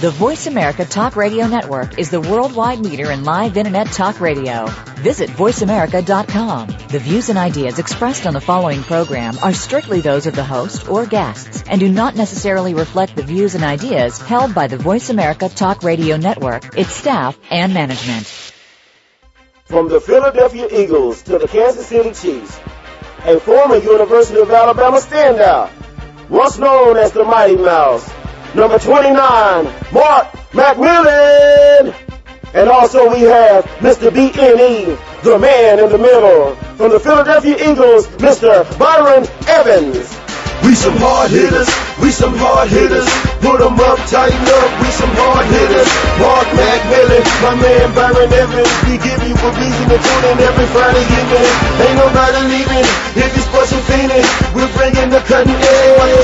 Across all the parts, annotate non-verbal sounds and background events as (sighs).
The Voice America Talk Radio Network is the worldwide leader in live Internet talk radio. Visit VoiceAmerica.com. The views and ideas expressed on the following program are strictly those of the host or guests and do not necessarily reflect the views and ideas held by the Voice America Talk Radio Network, its staff, and management. From the Philadelphia Eagles to the Kansas City Chiefs, a former University of Alabama standout, once known as the Mighty Mouse, number 29, Mark McMillian. And also we have Mr. BNE, the man in the middle. From the Philadelphia Eagles, Mr. Byron Evans. We some hard hitters, we some hard hitters. Put 'em up, tighten up, we some hard hitters. Mark McMillian, my man Byron Evans. We give you a reason to tune in every Friday evening. Ain't nobody leaving if you're sports. We're bringing the cutting edge.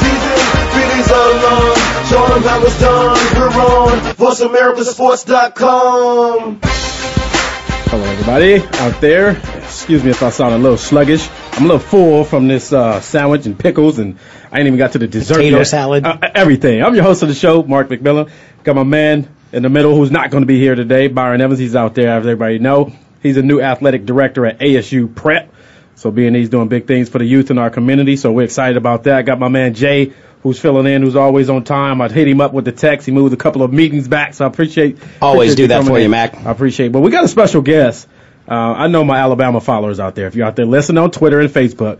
Season, feelings are long. Show 'em how it's done. We're on VoiceAmericaSports.com. Hello, everybody out there. Excuse me if I sound a little sluggish. I'm a little full from this uh, sandwich and pickles, and I ain't even got to the dessert Potato yet. salad. Uh, everything. I'm your host of the show, Mark McMillian. Got my man in the middle who's not going to be here today, Byron Evans. He's out there, as everybody know. He's a new athletic director at ASU Prep. So being he's doing big things for the youth in our community, so we're excited about that. Got my man Jay, who's filling in, who's always on time. I'd hit him up with the text. He moved a couple of meetings back, so I appreciate. Always appreciate do that for in. you, Mac. I appreciate. it. But we got a special guest. Uh, I know my Alabama followers out there. If you're out there listening on Twitter and Facebook,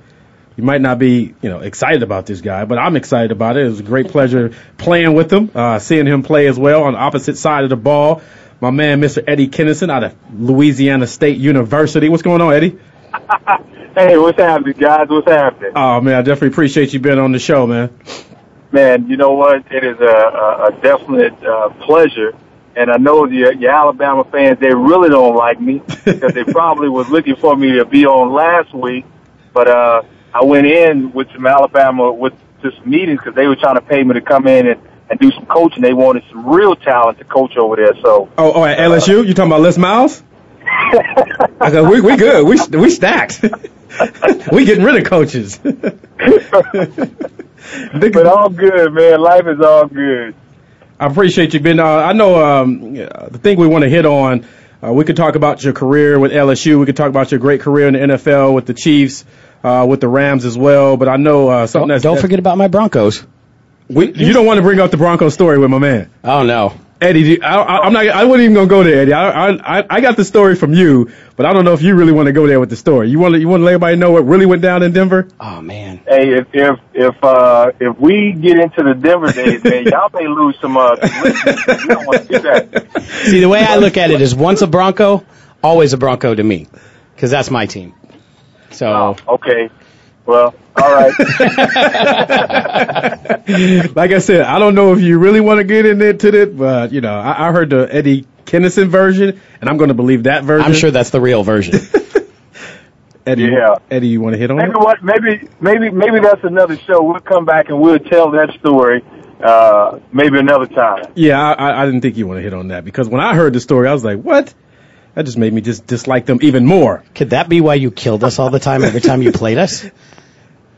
you might not be, you know, excited about this guy, but I'm excited about it. It was a great pleasure playing with him, uh, seeing him play as well on the opposite side of the ball. My man, Mr. Eddie Kennison out of Louisiana State University. What's going on, Eddie? (laughs) Hey, what's happening, guys? What's happening? Oh man, I definitely appreciate you being on the show, man. Man, you know what? It is a, a, a definite uh, pleasure. And I know your, your Alabama fans, they really don't like me (laughs) because they probably was looking for me to be on last week. But uh, I went in with some Alabama, with just meetings because they were trying to pay me to come in and, and do some coaching. They wanted some real talent to coach over there. So Oh, oh, at LSU, you talking about Les Miles? (laughs) I go, we we good. We we stacked. (laughs) we getting rid of coaches. (laughs) but all good, man. Life is all good. I appreciate you being. Uh, I know um, the thing we want to hit on. Uh, we could talk about your career with LSU. We could talk about your great career in the NFL with the Chiefs, uh, with the Rams as well. But I know uh, something Don't, that's. don't that's- forget about my Broncos. We, you don't want to bring up the Broncos story with my man Oh no. Eddie. do- I, I, I'm not. I wasn't even gonna go there, Eddie. I, I I got the story from you, but I don't know if you really want to go there with the story. You want to you want to let everybody know what really went down in Denver? Oh man. Hey, if if if uh if we get into the Denver days, man, (laughs) y'all may lose some uh some listeners. We don't want to do that. See, the way I look at it is once a Bronco, always a Bronco to me, because that's my team. So Oh, okay. Well, all right. (laughs) like I said, I don't know if you really want to get into it, but you know, I, I heard the Eddie Kennison version, and I'm going to believe that version. I'm sure that's the real version. (laughs) Eddie, Yeah. Eddie, you want to hit on maybe it? what? Maybe maybe maybe that's another show. We'll come back and we'll tell that story. Uh, maybe another time. Yeah, I, I- I didn't think you want to hit on that because when I heard the story, I was like, what? That just made me just dislike them even more. Could that be why you killed us all the time every time you played us?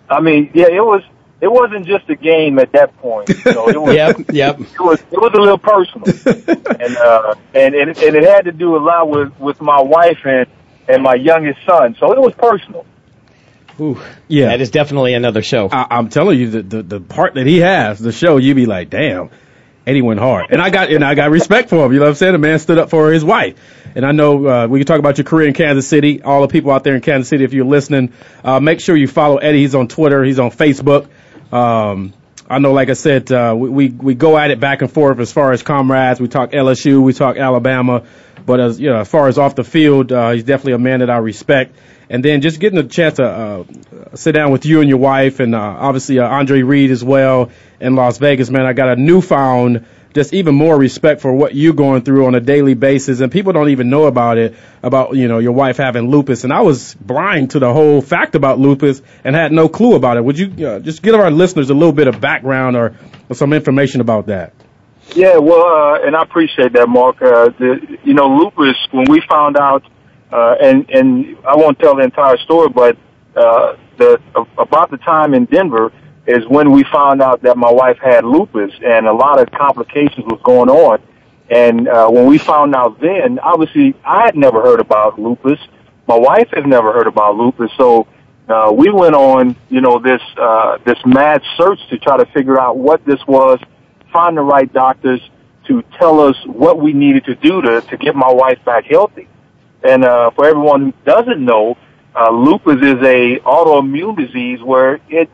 I mean, yeah, it was. It wasn't just a game at that point. So it (laughs) was. Yep, yep. It was. It was a little personal, (laughs) and uh, and and it, and it had to do a lot with with my wife and and my youngest son. So it was personal. Ooh, Yeah. that is definitely another show. I, I'm telling you, the, the the part that he has, the show, you'd be like, damn, Eddie went hard, and I got and I got respect for him. You know what I'm saying? The man stood up for his wife, and I know uh, we can talk about your career in Kansas City. All the people out there in Kansas City, if you're listening, uh, make sure you follow Eddie. He's on Twitter. He's on Facebook. Um, I know, like I said, uh, we, we we go at it back and forth as far as comrades. We talk LSU, we talk Alabama, but as you know, as far as off the field, uh, he's definitely a man that I respect. And then just getting a chance to uh, sit down with you and your wife, and uh, obviously uh, Andre Reed as well in Las Vegas, man. I got a newfound, just even more respect for what you're going through on a daily basis, and people don't even know about it, about you know your wife having lupus. And I was blind to the whole fact about lupus and had no clue about it. Would you uh, just give our listeners a little bit of background or, or some information about that? Yeah, well, uh, and I appreciate that, Mark. Uh, the, you know, lupus. When we found out, uh, and and I won't tell the entire story, but uh, the about the time in Denver is when we found out that my wife had lupus, and a lot of complications was going on. And uh, when we found out then, obviously I had never heard about lupus. My wife had never heard about lupus, so uh, we went on, you know, this uh, this mad search to try to figure out what this was find the right doctors to tell us what we needed to do to, to get my wife back healthy. And uh, for everyone who doesn't know, uh, lupus is a autoimmune disease where it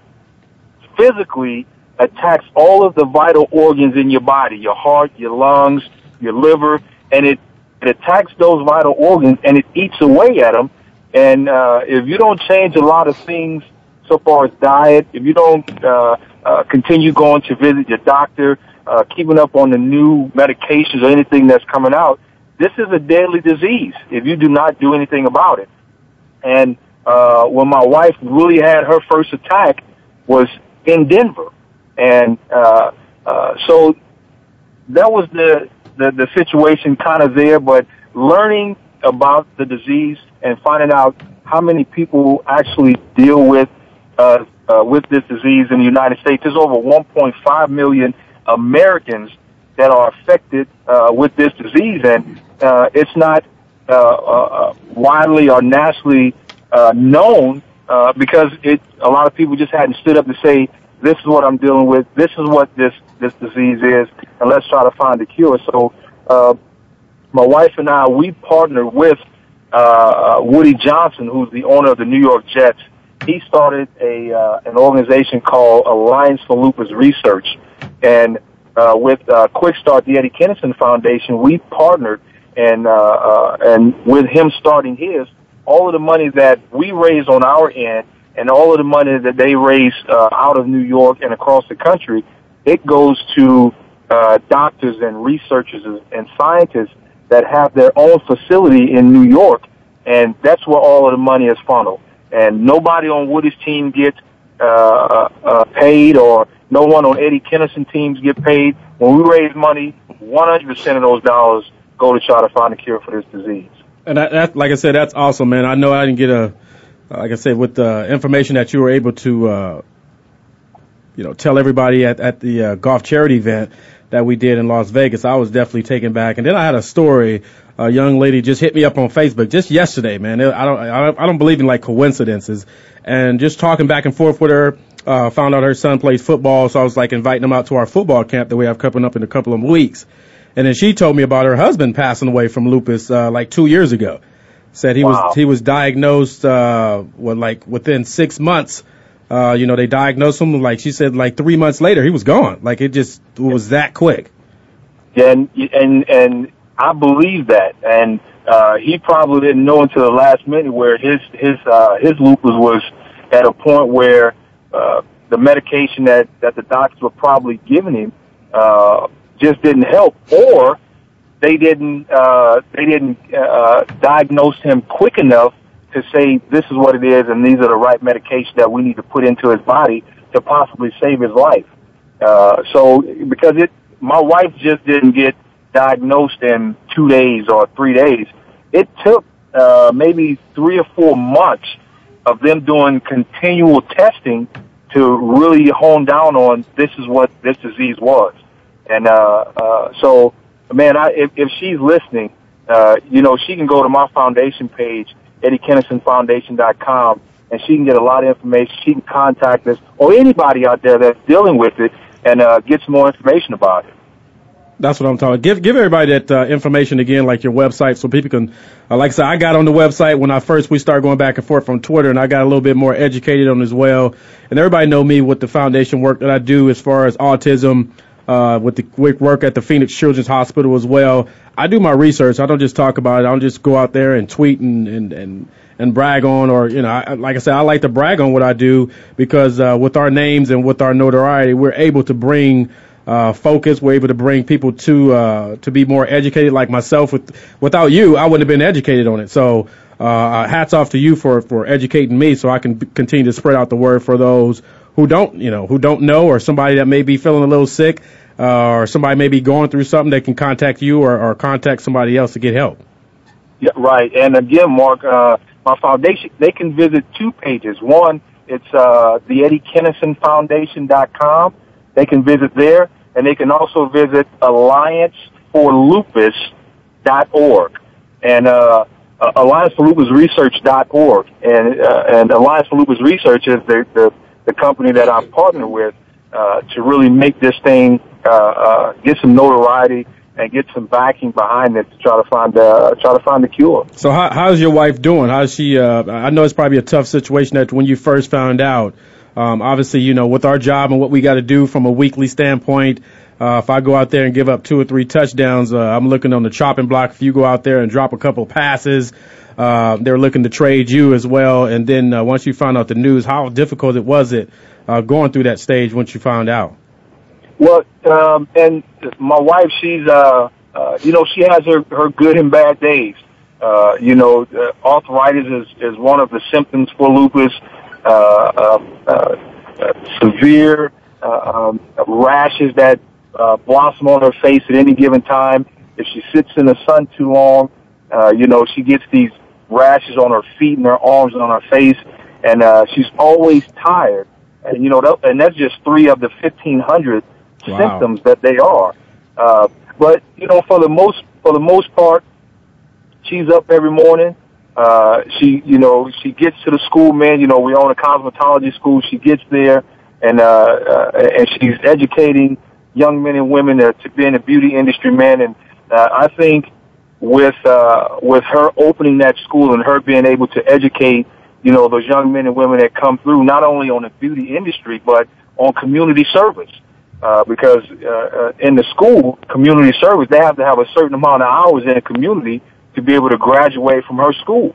physically attacks all of the vital organs in your body, your heart, your lungs, your liver, and it, it attacks those vital organs and it eats away at them. And uh, if you don't change a lot of things so far as diet, if you don't uh, uh, continue going to visit your doctor, uh, keeping up on the new medications or anything that's coming out, this is a deadly disease if you do not do anything about it. And uh, when my wife really had her first attack was in Denver, and uh, uh, so that was the the, the situation kind of there. But learning about the disease and finding out how many people actually deal with uh, uh, with this disease in the United States. There's over 1.5 million Americans that are affected uh, with this disease, and uh, it's not uh, uh, widely or nationally uh, known uh, because it. A lot of people just hadn't stood up to say, "This is what I'm dealing with. This is what this this disease is, and let's try to find a cure." So, uh, my wife and I we partnered with uh, Woody Johnson, who's the owner of the New York Jets. He started a uh, an organization called Alliance for Lupus Research, and uh, with uh, Quick Start, the Eddie Kennison Foundation, we partnered, and uh, uh, and with him starting his, all of the money that we raise on our end, and all of the money that they raise uh, out of New York and across the country, it goes to uh, doctors and researchers and scientists that have their own facility in New York, and that's where all of the money is funneled. And nobody on Woody's team gets uh, uh, uh, paid, or no one on Eddie Kennison teams get paid. When we raise money, 100% of those dollars go to try to find a cure for this disease. And that, that, like I said, that's awesome, man. I know I didn't get a, like I said, with the information that you were able to, uh, you know, tell everybody at, at the uh, golf charity event that we did in Las Vegas, I was definitely taken back. And then I had a story. A young lady just hit me up on Facebook just yesterday, man. I don't, I don't believe in like coincidences. And just talking back and forth with her, uh, found out her son plays football, so I was like inviting him out to our football camp that we have coming up in a couple of weeks. And then she told me about her husband passing away from lupus uh, like two years ago. Said he Wow. was he was diagnosed uh, well, like within six months. Uh, you know, they diagnosed him like she said like three months later he was gone. Like it just it was that quick. and and and I believe that. And uh, he probably didn't know until the last minute where his his uh, his lupus was at a point where uh, the medication that that the doctors were probably giving him uh, just didn't help, or they didn't uh, they didn't uh, diagnose him quick enough to say this is what it is and these are the right medication that we need to put into his body to possibly save his life. Uh, so because it, my wife just didn't get diagnosed in two days or three days. It took uh, maybe three or four months of them doing continual testing to really hone down on this is what this disease was. And uh, uh, so, man, I, if, if she's listening, uh, you know, she can go to my foundation page, EddieKennisonFoundation.com, and she can get a lot of information. She can contact us or anybody out there that's dealing with it and uh, get some more information about it. That's what I'm talking. Give give everybody that uh, information again, like your website, so people can. Uh, like I said, I got on the website when I first we started going back and forth from Twitter, and I got a little bit more educated on as well. And everybody know me with the foundation work that I do as far as autism, uh, with the with work at the Phoenix Children's Hospital as well. I do my research. I don't just talk about it. I don't just go out there and tweet and and and, and brag on, or you know, I, like I said, I like to brag on what I do because uh, with our names and with our notoriety, we're able to bring uh, focus. We're able to bring people to uh, to be more educated, like myself. With without you, I wouldn't have been educated on it. So uh, hats off to you for for educating me, so I can b- continue to spread out the word for those who don't, you know, who don't know, or somebody that may be feeling a little sick. Uh, uh, or somebody may be going through something, they can contact you or, or contact somebody else to get help. Yeah, right. And again, Mark, uh, my foundation, they can visit two pages. One, it's uh, the Eddie Kennison Foundation.com. They can visit there, and they can also visit AllianceForLupus.org. And uh, uh, Alliance for Lupus Research.org. And, uh, and Alliance for Lupus Research is the, the, the company that I partner with uh, to really make this thing uh, uh, get some notoriety and get some backing behind it to try to find uh, try to find the cure. So how, how's your wife doing? How's she? Uh, I know it's probably a tough situation that when you first found out. Um, obviously, you know, with our job and what we got to do from a weekly standpoint, uh, if I go out there and give up two or three touchdowns, uh, I'm looking on the chopping block. If you go out there and drop a couple passes, uh, they're looking to trade you as well. And then uh, once you found out the news, how difficult it was it uh, going through that stage once you found out? Well, um, and my wife, she's, uh, uh, you know, she has her, her good and bad days. Uh, you know, uh, arthritis is, is one of the symptoms for lupus. Uh, uh, uh, uh, severe uh, um, rashes that uh, blossom on her face at any given time. If she sits in the sun too long, uh, you know, she gets these rashes on her feet and her arms and on her face, and uh, she's always tired. And you know, that, and that's just three of the fifteen hundred Wow. symptoms that they are. Uh, but you know, for the most for the most part, she's up every morning. Uh, she, you know, she gets to the school, man. You know, we own a cosmetology school. She gets there, and uh, uh, and she's educating young men and women to, to be in the beauty industry, man. And uh, I think with uh, with her opening that school and her being able to educate, you know, those young men and women that come through, not only on the beauty industry but on community service. Uh, because uh, uh, in the school community service, they have to have a certain amount of hours in a community to be able to graduate from her school.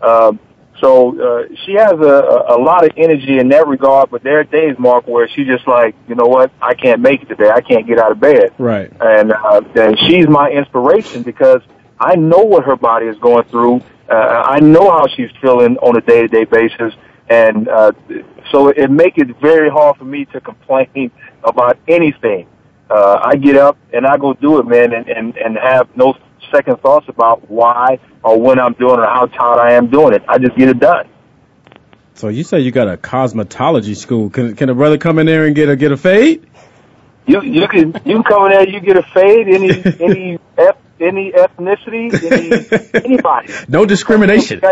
Um, so uh, she has a, a lot of energy in that regard. But there are days, Mark, where she's just like, you know what, I can't make it today. I can't get out of bed. Right. And uh, and she's my inspiration because I know what her body is going through. Uh, I know how she's feeling on a day to day basis, and uh, so it makes it very hard for me to complain about anything. Uh, I get up and I go do it, man, and, and, and have no second thoughts about why or when I'm doing it or how tired I am doing it. I just get it done. So you say you got a cosmetology school. Can can a brother come in there and get a get a fade? You you can you can come in there, you get a fade, any any (laughs) eth- any ethnicity, any anybody. No discrimination.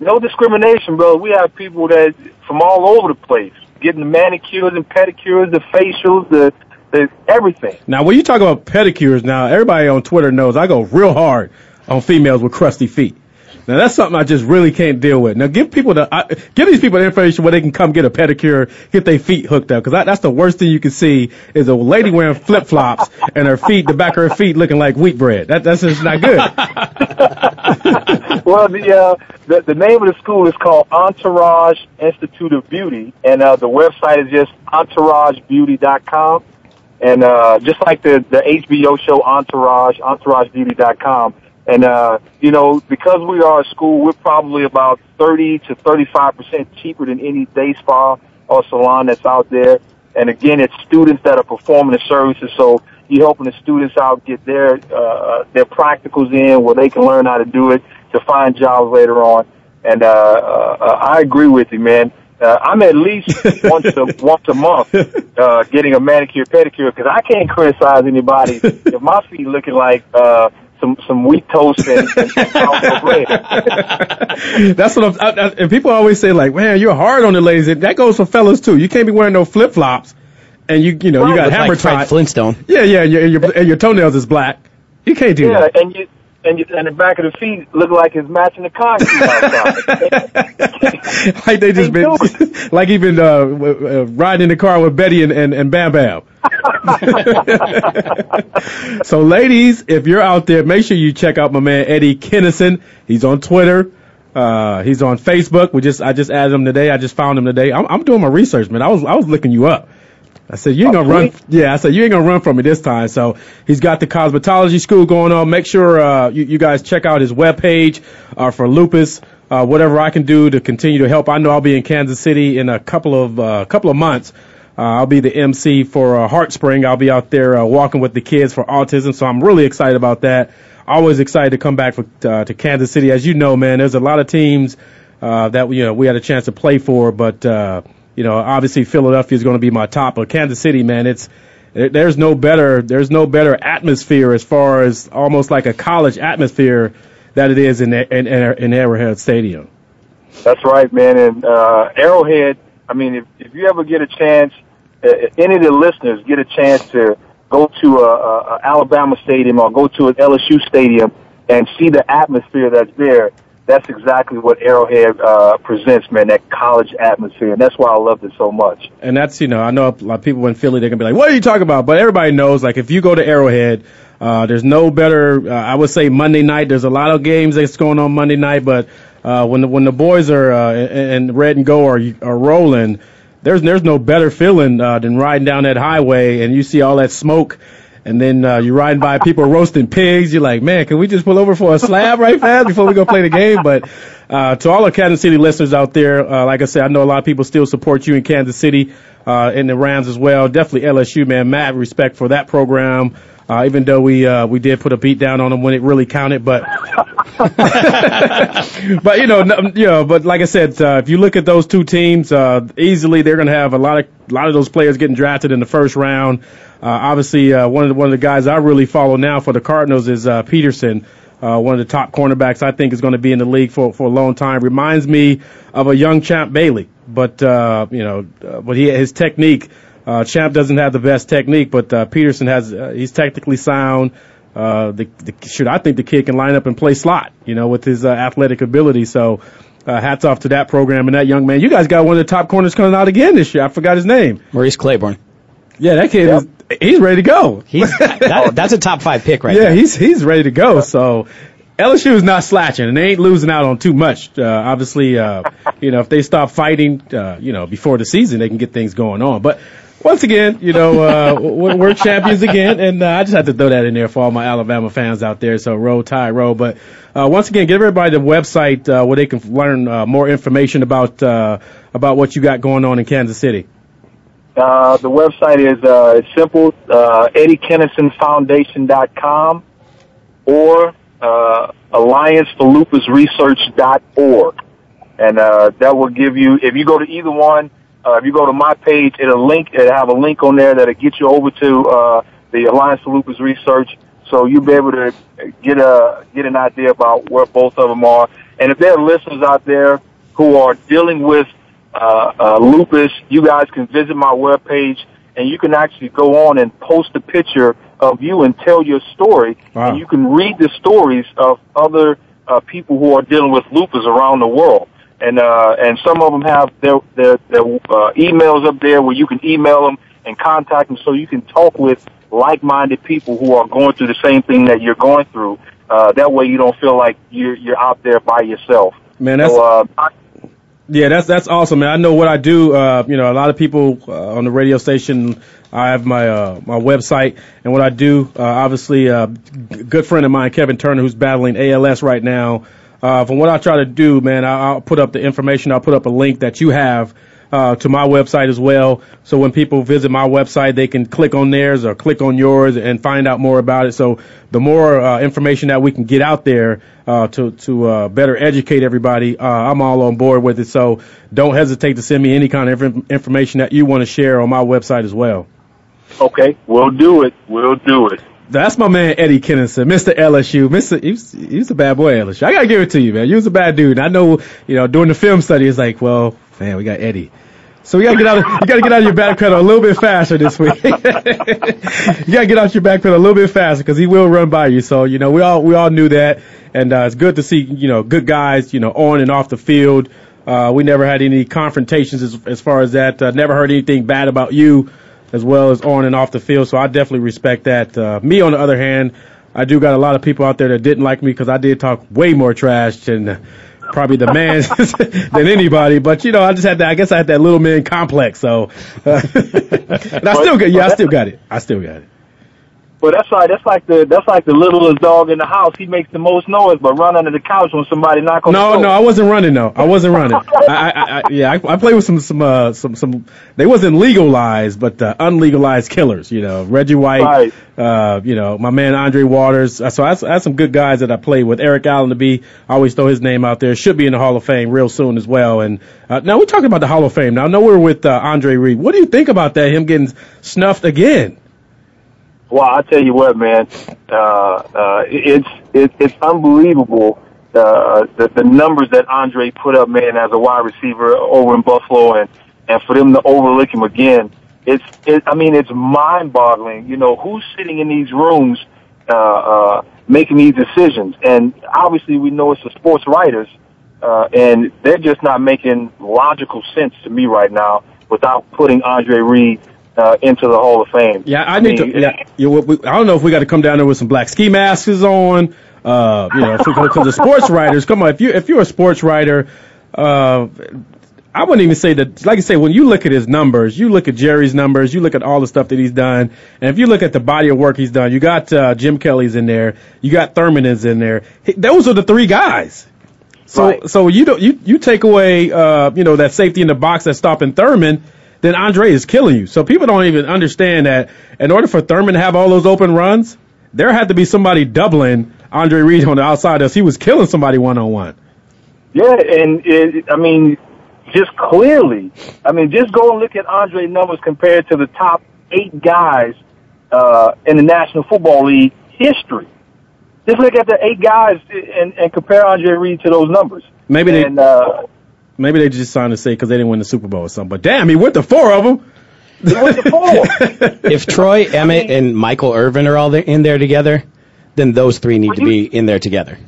No discrimination, bro. We have people that from all over the place getting the manicures and pedicures, the facials, the the everything. Now, when you talk about pedicures, now everybody on Twitter knows I go real hard on females with crusty feet. Now that's something I just really can't deal with. Now give people the I, give these people the information where they can come get a pedicure, get their feet hooked up, because that's the worst thing you can see is a lady wearing flip flops and her feet, the back of her feet looking like wheat bread. That that's just not good. (laughs) well, the, uh, the the name of the school is called Entourage Institute of Beauty, and uh, the website is just entouragebeauty.com. And uh, just like the the HBO show Entourage, entouragebeauty.com. And uh, you know, because we are a school, we're probably about thirty to thirty-five percent cheaper than any day spa or salon that's out there. And again, it's students that are performing the services, so you're helping the students out get their uh, their practicals in, where they can learn how to do it to find jobs later on. And uh, uh, I agree with you, man. Uh, I'm at least (laughs) once a once a month uh, getting a manicure pedicure because I can't criticize anybody (laughs) if my feet looking like uh, some some wheat toast and, and, and bread. (laughs) That's what I'm. I, I, and people always say like, "Man, you're hard on the ladies." That goes for fellas too. You can't be wearing no flip flops, and you you know you got Look hammer like Fred. Flintstone. Yeah, yeah, and your, and your and your toenails is black. You can't do that. Yeah, and you, and and the back of the feet look like it's matching the concrete (laughs) like they just They been, (laughs) like even uh, uh, riding in the car with Betty and, and, and Bam Bam. (laughs) so, ladies, if you're out there, make sure you check out my man Eddie Kennison. He's on Twitter. Uh, he's on Facebook. We just I just added him today. I just found him today. I'm, I'm doing my research, man. I was I was looking you up. I said you ain't gonna run. Yeah, I said you ain't gonna run from me this time. So he's got the cosmetology school going on. Make sure uh, you, you guys check out his webpage uh, for lupus. Uh, whatever I can do to continue to help. I know I'll be in Kansas City in a couple of uh, couple of months. Uh, I'll be the MC for uh, Heartspring. I'll be out there uh, walking with the kids for autism, so I'm really excited about that. Always excited to come back for, uh, to Kansas City. As you know, man, there's a lot of teams uh, that you know we had a chance to play for, but uh, you know, obviously Philadelphia is going to be my top. But Kansas City, man, it's there's no better there's no better atmosphere as far as almost like a college atmosphere that it is in in, in Arrowhead Stadium. That's right, man. And uh, Arrowhead. I mean, if if you ever get a chance, uh, any of the listeners get a chance to go to a, a, a Alabama stadium or go to an LSU stadium and see the atmosphere that's there that's exactly what Arrowhead uh, presents, man. That college atmosphere, and that's why I loved it so much. And that's you know, I know a lot of people in Philly they're gonna be like, "What are you talking about?" But everybody knows, like, if you go to Arrowhead, uh, there's no better. Uh, I would say Monday night. There's a lot of games that's going on Monday night, but uh, when the when the boys are uh, and red and go are are rolling, there's there's no better feeling uh, than riding down that highway and you see all that smoke and then uh, you're riding by people roasting pigs. You're like, man, can we just pull over for a slab right fast before we go play the game? But uh, to all the Kansas City listeners out there, uh, like I said, I know a lot of people still support you in Kansas City, uh, in the Rams as well. Definitely LSU, man. Mad respect for that program. Uh, even though we uh, we did put a beat down on them when it really counted, but (laughs) but you know you know but like I said, uh, if you look at those two teams, uh, easily they're going to have a lot of a lot of those players getting drafted in the first round. Uh, obviously, uh, one of the, one of the guys I really follow now for the Cardinals is uh, Peterson. Uh, one of the top cornerbacks I think is going to be in the league for, for a long time. Reminds me of a young Champ Bailey, but uh, you know, uh, but he his technique. Uh, Champ doesn't have the best technique, but uh, Peterson has. Uh, he's technically sound. Uh, the, the should I think the kid can line up and play slot, you know, with his uh, athletic ability. So, uh, hats off to that program and that young man. You guys got one of the top corners coming out again this year. I forgot his name. Maurice Claiborne. Yeah, that kid yep. is he's ready to go. He's that, that's a top five pick right yeah, there. he's he's ready to go. So LSU is not slouching, and they ain't losing out on too much. Uh, obviously, uh, you know, if they stop fighting, uh, you know, before the season, they can get things going on. But once again, you know, uh, (laughs) we're champions again, and uh, I just had to throw that in there for all my Alabama fans out there. So roll, Tide, roll. But uh, once again, give everybody the website uh, where they can learn uh, more information about uh, about what you got going on in Kansas City. Uh, the website is uh, it's simple, uh, EddieKennison or uh, AllianceForLupusResearch.org. And uh, that will give you, if you go to either one, uh, if you go to my page, it'll link, it'll have a link on there that'll get you over to uh, the Alliance for Lupus Research. So you'll be able to get a get an idea about where both of them are. And if there are listeners out there who are dealing with uh, uh, lupus, you guys can visit my webpage and you can actually go on and post a picture of you and tell your story. Wow. And you can read the stories of other uh, people who are dealing with lupus around the world. And uh, and some of them have their their, their uh, emails up there where you can email them and contact them, so you can talk with like-minded people who are going through the same thing that you're going through. Uh, that way, you don't feel like you're you're out there by yourself. Man, that's so, uh, yeah, that's that's awesome, man. I know what I do. Uh, you know, a lot of people uh, on the radio station. I have my uh, my website, and what I do. Uh, obviously, uh, g- good friend of mine, Kevin Turner, who's battling ALS right now. Uh, from what I try to do, man, I, I'll put up the information. I'll put up a link that you have uh, to my website as well. So when people visit my website, they can click on theirs or click on yours and find out more about it. So the more uh, information that we can get out there uh, to to uh, better educate everybody, uh, I'm all on board with it. So don't hesitate to send me any kind of information that you want to share on my website as well. Okay, we'll do it. We'll do it. That's my man Eddie Kennison, Mr. LSU, Mr. He's he's a bad boy LSU. I gotta give it to you, man. You was a bad dude. I know, you know, during the film study, it's like, well, Man, we got Eddie. So we gotta get out. Of, you gotta get out of your back pedal a little bit faster this week. (laughs) you gotta get out your back pedal a little bit faster because he will run by you. So you know we all we all knew that, and uh, it's good to see you know good guys you know on and off the field. Uh, we never had any confrontations as as far as that. Uh, never heard anything bad about you, as well as on and off the field. So I definitely respect that. Uh, me on the other hand, I do got a lot of people out there that didn't like me because I did talk way more trash than probably the man (laughs) than anybody. But you know, I just had that. I guess I had that little man complex. So, uh, (laughs) and I still got. Yeah, I still got it. I still got it. But that's like that's like the that's like the littlest dog in the house. He makes the most noise, but run under the couch when somebody knock on the No, no, I wasn't running though. I wasn't running. I, I, I, yeah, I, I played with some, some, uh, some, some. They wasn't legalized, but uh, unlegalized killers. You know, Reggie White. Right. Uh, you know, my man Andre Waters. So I, I had some good guys that I played with. Eric Allen to be. I always throw his name out there. Should be in the Hall of Fame real soon as well. And uh, now we're talking about the Hall of Fame. Now I know we're with uh, Andre Reed. What do you think about that? Him getting snuffed again? Well, I tell you what, man, uh, uh, it's it, it's unbelievable uh, the the numbers that Andre put up, man, as a wide receiver over in Buffalo, and and for them to overlook him again, it's it, I mean, it's mind-boggling. You know, who's sitting in these rooms uh, uh, making these decisions, and obviously we know it's the sports writers, uh, and they're just not making logical sense to me right now without putting Andre Reed. Uh, into the Hall of Fame. Yeah, I need mean, to. Yeah, we, we, I don't know if we got to come down there with some black ski masks on. Uh, you know, because the sports writers. Come on, if you if you're a sports writer, uh, I wouldn't even say that. Like I say, when you look at his numbers, you look at Jerry's numbers, you look at all the stuff that he's done, and if you look at the body of work he's done, you got uh, Jim Kelly's in there, you got Thurman is in there. He, those are the three guys. So Right. so you don't you you take away uh, you know that safety in the box that's stopping Thurman, then Andre is killing you. So people don't even understand that in order for Thurman to have all those open runs, there had to be somebody doubling Andre Reed on the outside as he was killing somebody one on one. Yeah, and it, I mean, just clearly, I mean, just go and look at Andre numbers compared to the top eight guys uh, in the National Football League history. Just look at the eight guys and, and compare Andre Reed to those numbers. Maybe they And uh, maybe they just signed to say because they didn't win the Super Bowl or something. But damn, he went to four of them. he went to four. (laughs) If Troy, Emmett, and Michael Irvin are all there, in there together, then those three need to be in there together.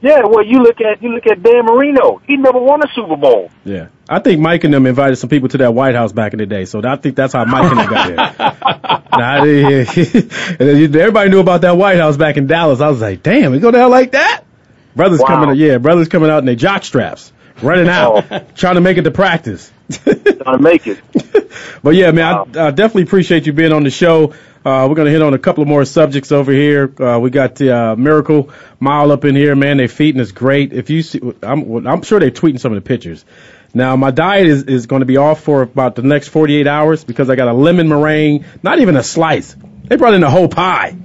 yeah, well, you look at you look at Dan Marino. He never won a Super Bowl. Yeah, I think Mike and them invited some people to that White House back in the day, so I think that's how Mike and them got there. (laughs) nah, they- and (laughs) everybody knew about that White House back in Dallas. I was like, damn, we go down like that. Brothers Wow. coming, yeah, brothers coming out in their jock straps, (laughs) running out, trying to make it to practice. Trying to make it. (laughs) But yeah, man, I, I definitely appreciate you being on the show. Uh, we're gonna hit on a couple of more subjects over here. Uh, we got the uh, Miracle Mile up in here, man. They're feeding us great. If you see, I'm, I'm sure they're tweeting some of the pictures. Now my diet is, is going to be off for about the next 48 hours because I got a lemon meringue, not even a slice. They brought in a whole pie.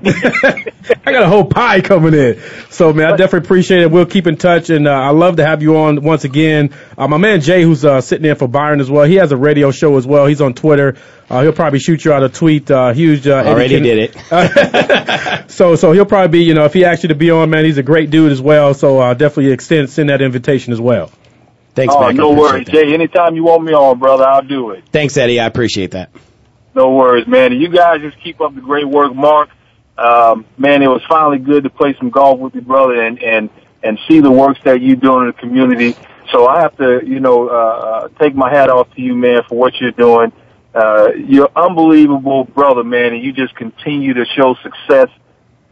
(laughs) I got a whole pie coming in. So man, I definitely appreciate it. We'll keep in touch, and uh, I love to have you on once again. Uh, my man Jay, who's uh, sitting in for Byron as well, he has a radio show as well. He's on Twitter. Uh, he'll probably shoot you out a tweet. Uh, huge. Uh, Already Ken- did it. (laughs) So so he'll probably be, you know, if he asks you to be on, man, he's a great dude as well. So uh, definitely extend send that invitation as well. Thanks, Oh, Mac. No worries, that. Jay. Anytime you want me on, brother, I'll do it. Thanks, Eddie. I appreciate that. No worries, man. And you guys just keep up the great work, Mark. Um, man, it was finally good to play some golf with you, brother, and and and see the works that you doing in the community. So I have to, you know, uh, uh, take my hat off to you, man, for what you're doing. Uh, you're unbelievable, brother, man, and you just continue to show success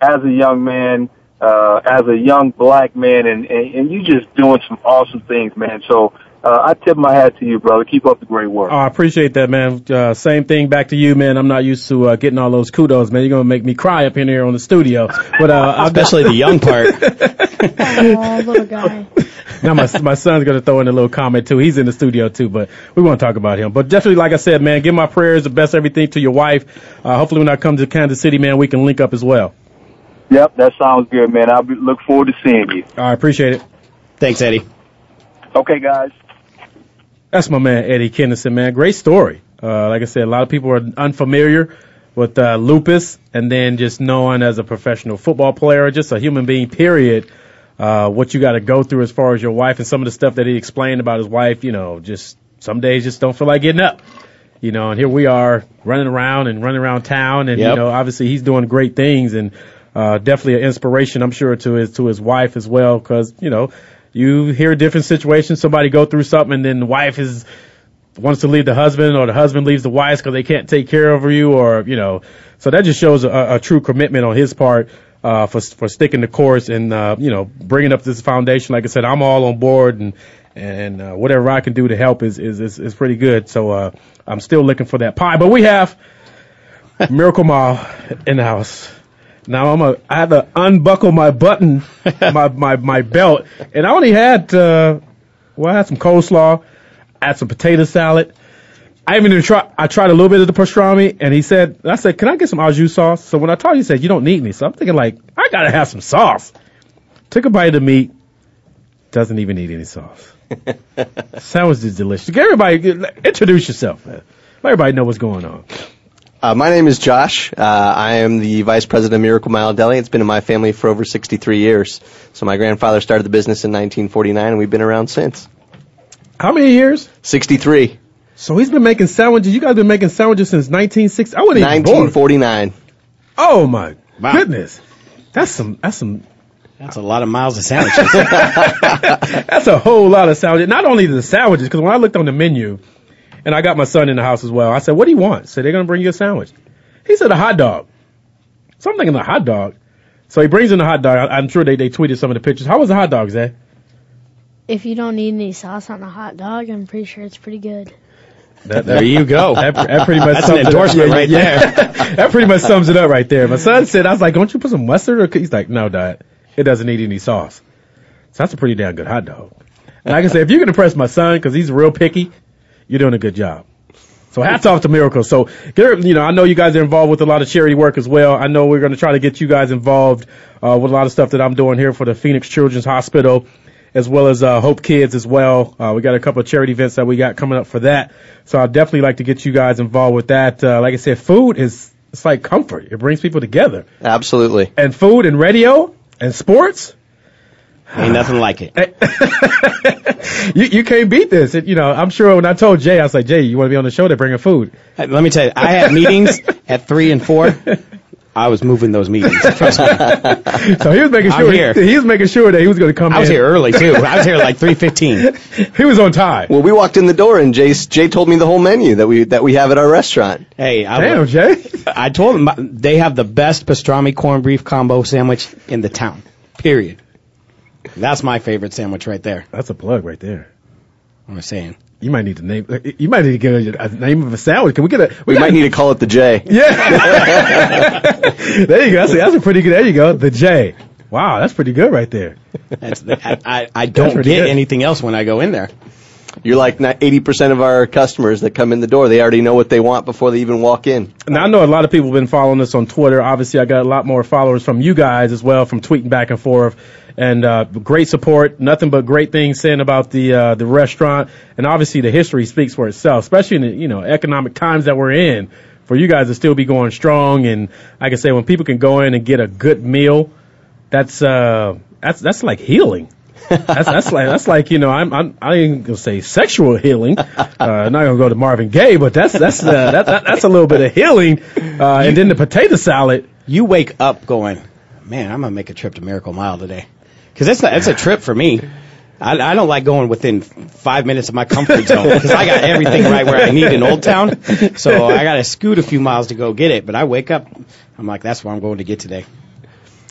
as a young man, uh, as a young black man, and, and, and you just doing some awesome things, man. So uh, I tip my hat to you, brother. Keep up the great work. Oh, I appreciate that, man. Uh, same thing back to you, man. I'm not used to uh, getting all those kudos, man. You're gonna make me cry up in here on the studio, but uh, Especially the young part. (laughs) Oh, little guy. now my my son's gonna throw in a little comment too. He's in the studio too, but we won't talk about him. But definitely, like I said, man, give my prayers, the best everything to your wife. Uh, hopefully, when I come to Kansas City, man, we can link up as well. Yep, that sounds good, man. I look forward to seeing you. I appreciate it. Thanks, Eddie. Okay, guys. That's my man Eddie Kennison, man. Great story. Uh, like I said, a lot of people are unfamiliar with uh, lupus, and then just knowing as a professional football player, just a human being, period, uh, what you got to go through as far as your wife and some of the stuff that he explained about his wife. You know, just some days just don't feel like getting up. You know, and here we are running around and running around town, and you know, obviously he's doing great things, and uh, definitely an inspiration, I'm sure, to his to his wife as well, because you know, you hear different situations, somebody go through something, and then the wife is wants to leave the husband or the husband leaves the wife because they can't take care of you or you know. So that just shows a, a true commitment on his part uh for for sticking the course and uh you know bringing up this foundation. Like i said i'm all on board and and uh, whatever i can do to help is is is, is pretty good. So uh i'm still looking for that pie. But we have Miracle Mile in the house. Now I'm a, I had to unbuckle my button, (laughs) my, my, my belt, and I only had, uh, well, I had some coleslaw, I had some potato salad. I even tried, I tried a little bit of the pastrami, and he said, I said, can I get some au jus sauce? So when I told you, he said, you don't need any. So I'm thinking like, I gotta have some sauce. Took a bite of the meat, doesn't even need any sauce. (laughs) Sandwich is delicious. Everybody, introduce yourself, man. Let everybody know what's going on. Uh, my name is Josh. Uh, I am the vice president of Miracle Mile Deli. It's been in my family for over 63 years. So my grandfather started the business in 1949, and we've been around since. How many years? 63. So he's been making sandwiches. You guys been making sandwiches since 1960. I wasn't even born. 1949. Oh my Wow. goodness, that's some that's some That's a lot of miles of sandwiches. (laughs) that's a whole lot of sandwiches. Not only the sandwiches, because when I looked on the menu, and I got my son in the house as well, I said, "What do you want?" So they're gonna bring you a sandwich. He said a hot dog. So I'm thinking a hot dog. So he brings in the hot dog. I, I'm sure they they tweeted some of the pictures. How was the hot dog, Zay? If you don't need any sauce on a hot dog, I'm pretty sure it's pretty good. That, there you go. (laughs) That, that pretty much That's sums an it up. endorsement right yeah. there. (laughs) that pretty much sums it up right there. My son said, I was like, don't you put some mustard? Or, he's like, no, Dad. It doesn't need any sauce. So that's a pretty damn good hot dog. And like I say, if you can impress my son, because he's real picky, you're doing a good job. So hats off to Miracle. So, you know, I know you guys are involved with a lot of charity work as well. I know we're going to try to get you guys involved uh, with a lot of stuff that I'm doing here for the Phoenix Children's Hospital, as well as uh, Hope Kids as well. Uh, we got a couple of charity events that we got coming up for that. So I'd definitely like to get you guys involved with that. Uh, like I said, food is it's like comfort. It brings people together. Absolutely. And food and radio and sports, Ain't nothing like it. (laughs) you, you can't beat this. It, you know, I'm sure when I told Jay, I was like, Jay, you want to be on the show? They're bringing food. Hey, Let me tell you, I had meetings (laughs) at three and four. I was moving those meetings. Trust me. (laughs) So he was making sure here. he was making sure that he was going to come I was in. here early too. I was here like three fifteen. He was on time. Well, we walked in the door, and Jay, Jay told me the whole menu that we that we have at our restaurant. Hey, I, Damn, Jay. I told them uh, they have the best pastrami corned beef combo sandwich in the town. Period. That's my favorite sandwich right there. That's a plug right there. I'm saying. You might need to name. You might need to get a, a name of a sandwich. Can we get a? We got- might need to call it the J. Yeah. (laughs) there you go. See, that's a pretty good. There you go. The J. Wow, that's pretty good right there. That's, I, I, I don't pretty get good. anything else when I go in there. You're like 80% of our customers that come in the door. They already know what they want before they even walk in. Now I know a lot of people have been following us on Twitter. Obviously, I got a lot more followers from you guys as well, from tweeting back and forth, and uh, great support. Nothing but great things saying about the uh, the restaurant, and obviously the history speaks for itself, especially in the you know economic times that we're in. For you guys to still be going strong, and like I say, when people can go in and get a good meal, that's uh that's that's like healing. that's that's like that's like you know I'm I'm I ain't gonna say sexual healing. Uh, I'm not gonna go to Marvin Gaye, but that's that's uh, that, that that's a little bit of healing. Uh, and then the potato salad. You wake up going, man, I'm gonna make a trip to Miracle Mile today, because it's a, it's a trip for me. I, I don't like going within five minutes of my comfort zone because I got everything right where I need in Old Town. So I got to scoot a few miles to go get it. But I wake up, I'm like, that's where I'm going to get today.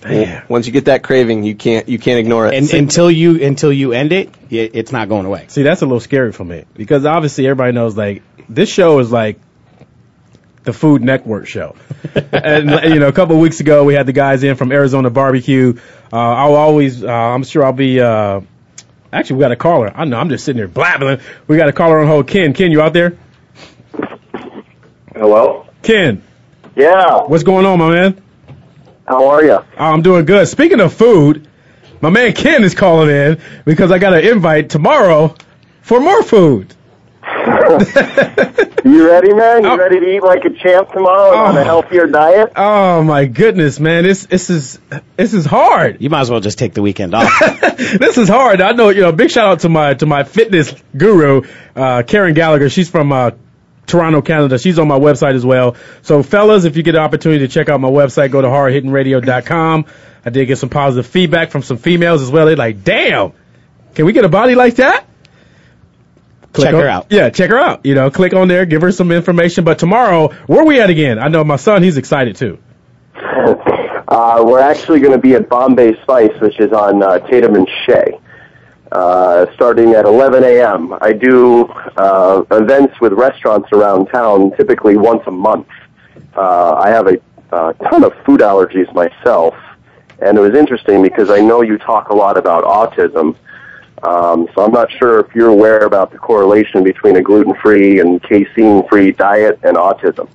Damn. Once you get that craving, you can't you can't ignore it. And until you until you end it, it, it's not going away. See, that's a little scary for me because obviously everybody knows like this show is like the Food Network show. and you know, a couple of weeks ago we had the guys in from Arizona Barbecue. Uh, I'll always, uh, I'm sure I'll be. Uh, actually, we got a caller. I know I'm just sitting there blabbing. We got a caller on hold. Ken, Ken, you out there? Hello? Ken, Yeah. what's going on, my man? How are you? I'm doing good. Speaking of food, my man Ken is calling in because I got an invite tomorrow for more food. (laughs) You ready, man? You Oh. ready to eat like a champ tomorrow on Oh. a healthier diet? Oh my goodness, man! This this is this is hard. You might as well just take the weekend off. (laughs) this is hard. I know. You know. Big shout out to my to my fitness guru, uh, Karen Gallagher. She's from uh, Toronto, Canada. She's on my website as well. So, fellas, if you get the opportunity to check out my website, go to hardhittingradio.com. I did get some positive feedback from some females as well. They're like, "Damn, can we get a body like that?" Click Check on- her out. Yeah, check her out. You know, click on there, give her some information. But tomorrow, where we at again? I know my son, he's excited too. (laughs) Uh, we're actually going to be at Bombay Spice, which is on uh, Tatum and Shea, uh, starting at 11 a.m. I do uh, events with restaurants around town, typically once a month. uh, I have a uh, ton of food allergies myself, and it was interesting because I know you talk a lot about autism. Um, so I'm not sure if you're aware about the correlation between a gluten-free and casein-free diet and autism.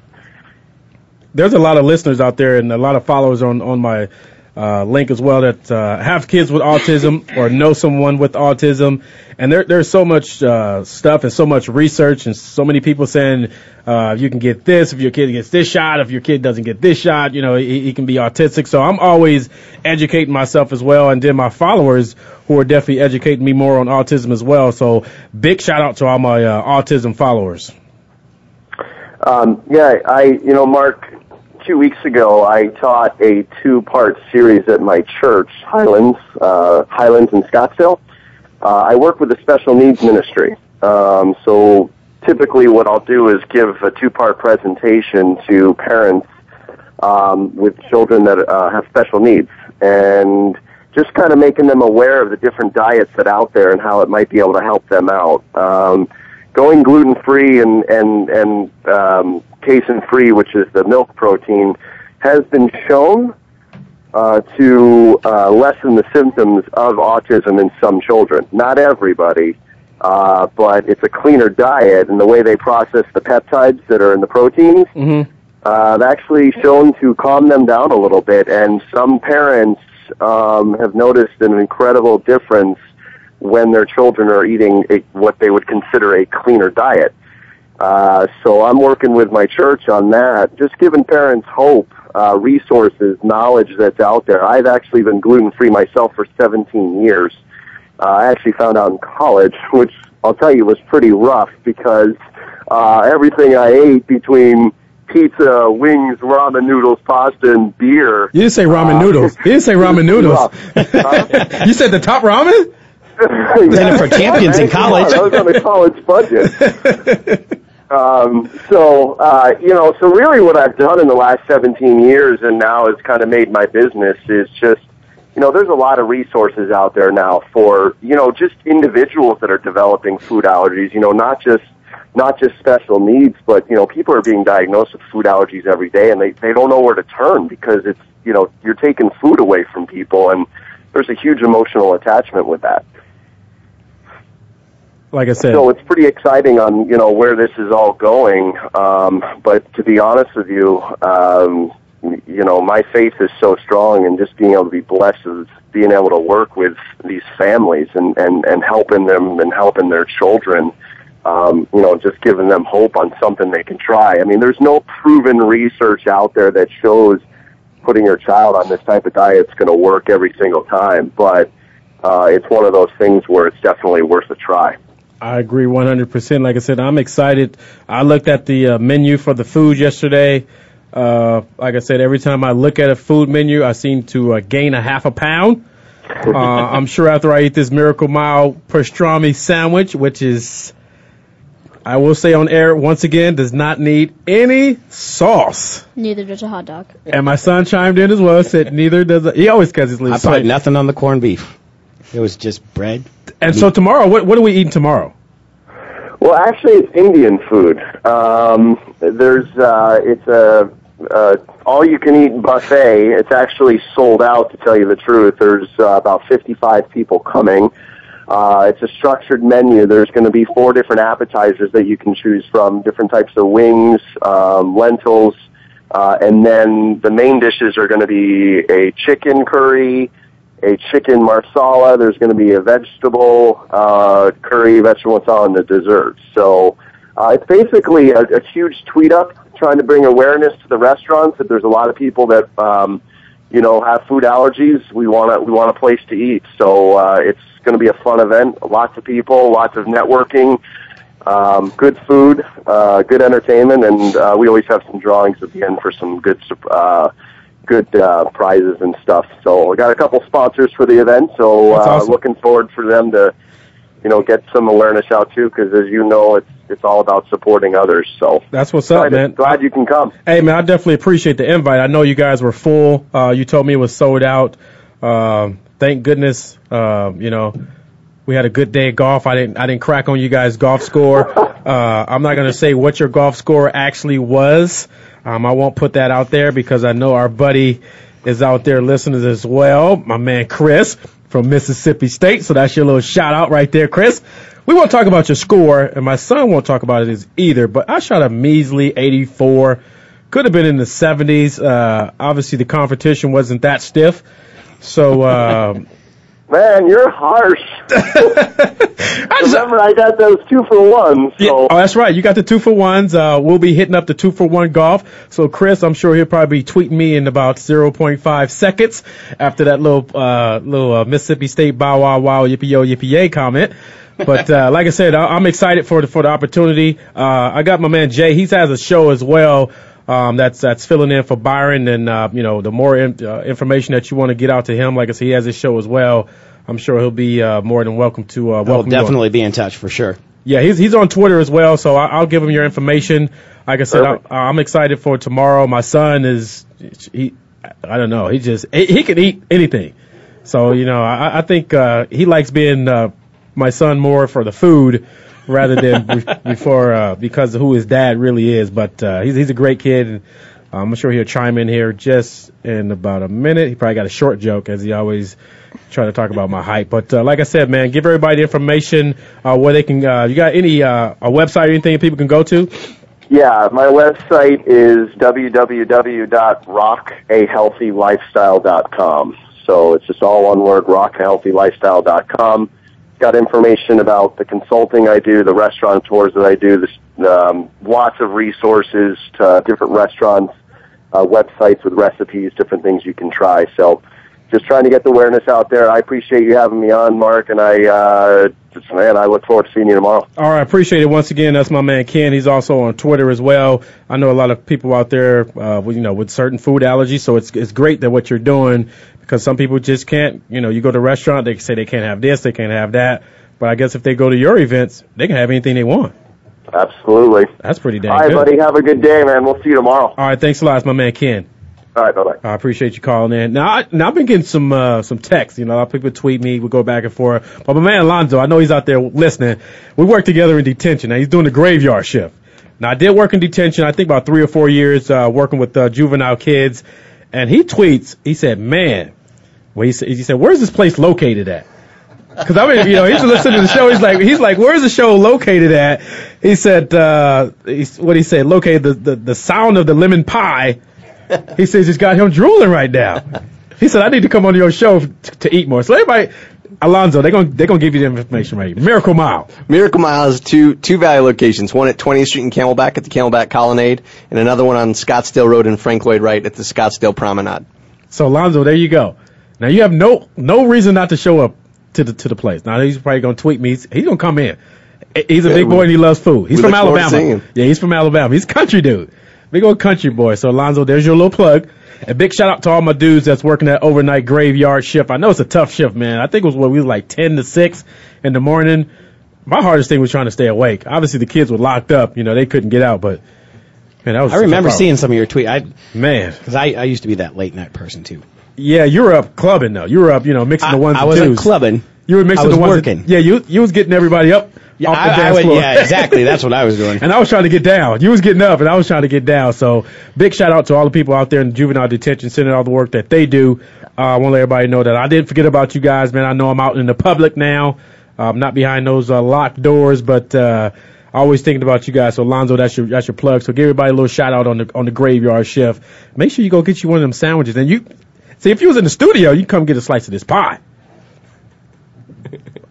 There's a lot of listeners out there and a lot of followers on on my uh, link as well that uh, have kids with autism or know someone with autism. And there, there's so much uh, stuff and so much research and so many people saying uh, you can get this if your kid gets this shot, if your kid doesn't get this shot, you know, he, he can be autistic. So I'm always educating myself as well. And then my followers who are definitely educating me more on autism as well. So big shout out to all my uh, autism followers. Um, yeah, I, you know, Mark, two weeks ago, I taught a two-part series at my church, Highlands, uh, Highlands in Scottsdale. Uh, I work with a special needs ministry. Um, so typically what I'll do is give a two-part presentation to parents um, with children that uh, have special needs and just kind of making them aware of the different diets that are out there and how it might be able to help them out. Um, going gluten free and and and um, casein free, which is the milk protein, has been shown uh, to uh, lessen the symptoms of autism in some children. Not everybody, uh, but it's a cleaner diet, and the way they process the peptides that are in the proteins. Mm-hmm. Uh, actually shown to calm them down a little bit, and some parents um, have noticed an incredible difference when their children are eating a, what they would consider a cleaner diet. Uh, so I'm working with my church on that, just giving parents hope, uh, resources, knowledge that's out there. I've actually been gluten free myself for 17 years. Uh, I actually found out in college, which I'll tell you was pretty rough because uh, everything I ate between pizza, wings, ramen noodles, pasta, and beer. You didn't say ramen uh, noodles. (laughs) You didn't say ramen noodles. Huh? (laughs) you said the top ramen? Then for (laughs) champions in college. I was on a college budget. (laughs) Um, so, uh, you know, so really what I've done in the last 17 years and now has kind of made my business is just, you know, there's a lot of resources out there now for, you know, just individuals that are developing food allergies, you know, not just, not just special needs, but, you know, people are being diagnosed with food allergies every day and they, they don't know where to turn because it's, you know, you're taking food away from people and there's a huge emotional attachment with that. Like I said, So it's pretty exciting on you know where this is all going. Um, but to be honest with you, um, you know my faith is so strong, and just being able to be blessed with being able to work with these families and and and helping them and helping their children. Um, you know, just giving them hope on something they can try. I mean, there's no proven research out there that shows putting your child on this type of diet is going to work every single time, but uh, it's one of those things where it's definitely worth a try. I agree 100%. Like I said, I'm excited. I looked at the uh, menu for the food yesterday. Uh, like I said, every time I look at a food menu, I seem to uh, gain a half a pound. (laughs) Uh, I'm sure after I eat this Miracle Mile pastrami sandwich, which is, I will say on air once again, does not need any sauce. Neither does a hot dog. And my son chimed in as well, said neither does. A, he always cuts his I put nothing on the corned beef. It was just bread. And so tomorrow, what what are we eating tomorrow? Well, actually, it's Indian food. Um, there's uh, it's a uh, all-you-can-eat buffet. It's actually sold out, to tell you the truth. There's uh, about 55 people coming. Uh, it's a structured menu. There's going to be four different appetizers that you can choose from, different types of wings, um, lentils, uh, and then the main dishes are going to be a chicken curry, a chicken marsala. There's going to be a vegetable uh, curry, vegetable marsala, and the dessert. So uh, it's basically a, a huge tweet up trying to bring awareness to the restaurants that there's a lot of people that um, you know have food allergies. We want a, we want a place to eat. So uh, it's going to be a fun event. Lots of people, lots of networking. Um, good food, uh, good entertainment, and uh, we always have some drawings at the end for some good uh, good uh, prizes and stuff. So we got a couple sponsors for the event. So uh, awesome. looking forward for them to, you know, get some awareness out too. Because as you know, it's it's all about supporting others. So That's what's up, glad, man. glad you can come. Hey man, I definitely appreciate the invite. I know you guys were full. Uh, you told me it was sold out. Um, thank goodness. Um, you know, we had a good day of golf. I didn't I didn't crack on you guys' golf score. (laughs) Uh, I'm not going to say what your golf score actually was. Um, I won't put that out there because I know our buddy is out there listening as well. My man Chris from Mississippi State. So that's your little shout out right there, Chris. We won't talk about your score, and my son won't talk about it either. But I shot a measly 84. Could have been in the 70s. Uh, obviously, the competition wasn't that stiff. So, uh, Man, you're harsh. (laughs) Remember, I got those two for ones. So. Yeah. Oh, that's right. You got the two for ones. Uh, we'll be hitting up the two for one golf. So, Chris, I'm sure he'll probably be tweeting me in about 0.5 seconds after that little, uh, little uh, Mississippi State bow wow wow yippee yo yippee yay comment. But uh, like I said, I- I'm excited for the for the opportunity. Uh, I got my man Jay. He has a show as well. Um, that's that's filling in for Byron, and uh, you know the more in, uh, information that you want to get out to him, like I said, he has his show as well. I'm sure he'll be uh, more than welcome to uh, I'll welcome you on. definitely be in touch for sure. Yeah, he's he's on Twitter as well, so I, I'll give him your information. Like I said, I. I'm excited for tomorrow. My son is he, I don't know, he just he, he can eat anything. So you know, I, I think uh, he likes being uh, my son more for the food rather than be- before uh, because of who his dad really is. But uh, he's he's a great kid. And, I'm sure he'll chime in here just in about a minute. He probably got a short joke as he always try to talk about my height. But uh, like I said, man, give everybody the information uh, where they can. Uh, you got any uh, a website or anything people can go to? Yeah, my website is www.rockahealthylifestyle.com. So it's just all one word, rockahealthylifestyle.com. Got information about the consulting I do, the restaurant tours that I do, the, um, lots of resources to different restaurants, uh, websites with recipes, different things you can try. So just trying to get the awareness out there. I appreciate you having me on, Mark, and I, uh, just, man, I look forward to seeing you tomorrow. All right, appreciate it once again. That's my man Ken. He's also on Twitter as well. I know a lot of people out there, uh, you know, with certain food allergies. So it's it's great that what you're doing because some people just can't. You know, you go to a restaurant, they say they can't have this, they can't have that. But I guess if they go to your events, they can have anything they want. Absolutely. That's pretty dang All right, good. buddy. Have a good day, man. We'll see you tomorrow. All right, thanks a lot. It's my man Ken. All right, bye bye. I appreciate you calling in. Now, I, now I've been getting some uh, some texts. You know, a lot of people tweet me. We go back and forth. But my man Alonzo, I know he's out there listening. We work together in detention. Now he's doing the graveyard shift. Now I did work in detention. I think about three or four years uh, working with uh, juvenile kids. And he tweets. He said, "Man, well, he said, he said, where's this place located at?" Because I mean, you know, he's listening to the show. He's like, he's like, where's the show located at? He said, uh, he's, what he said, located the, the the sound of the lemon pie. He says he's got him drooling right now. He said, I need to come on your show t- to eat more. So everybody, Alonzo, they're gonna they're gonna give you the information right. here. Miracle Mile. Miracle Mile has two two value locations. One at 20th Street in Camelback at the Camelback Colonnade, and another one on Scottsdale Road in Frank Lloyd Wright at the Scottsdale Promenade. So Alonzo, there you go. Now you have no no reason not to show up to the to the place. Now he's probably gonna tweet me. He's, he's gonna come in. He's a Yeah, big we- boy and he loves food. He's from look forward to seeing Alabama. him. Yeah, he's from Alabama. He's a country dude. Big old country boy. So Alonzo, there's your little plug. A big shout out to all my dudes that's working that overnight graveyard shift. I know it's a tough shift, man. I think it was what we was like ten to six in the morning. My hardest thing was trying to stay awake. Obviously the kids were locked up, you know, they couldn't get out, but man, that was I remember seeing some of your tweets. I Man. because I, I used to be that late night person too. Yeah, you were up clubbing though. You were up, you know, mixing I, the ones I and wasn't twos. clubbing. You were mixing I was the ones. working. yeah, you you was getting everybody up Yeah, off the I, I dance would, floor. yeah, exactly. That's what I was doing. (laughs) and I was trying to get down. You was getting up, and I was trying to get down. So big shout out to all the people out there in the juvenile detention center, all the work that they do. Uh, I want to let everybody know that I didn't forget about you guys, man. I know I'm out in the public now. I'm not behind those uh, locked doors, but uh, always thinking about you guys. So Lonzo, that's your that's your plug. So give everybody a little shout out on the on the graveyard shift. Make sure you go get you one of them sandwiches, and you see if you was in the studio, you come get a slice of this pie. (laughs)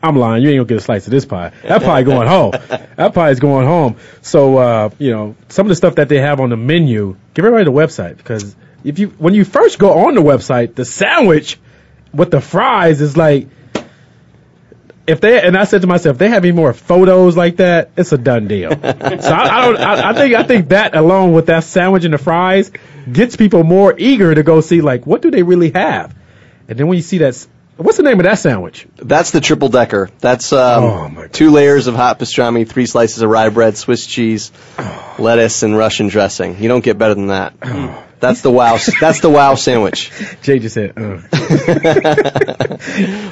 I'm lying. You ain't gonna get a slice of this pie. That pie going home. That pie is going home. So uh, you know, some of the stuff that they have on the menu, give everybody the website because if you when you first go on the website, the sandwich with the fries is like if they and I said to myself, if they have any more photos like that, it's a done deal. (laughs) so I, I don't. I, I think I think that alone with that sandwich and the fries gets people more eager to go see like what do they really have. And then when you see that, what's the name of that sandwich? That's the triple decker. That's um, Oh, two layers of hot pastrami, three slices of rye bread, Swiss cheese, lettuce, and Russian dressing. You don't get better than that. That's the wow. That's the wow sandwich. (laughs) Jay just said, uh. (laughs)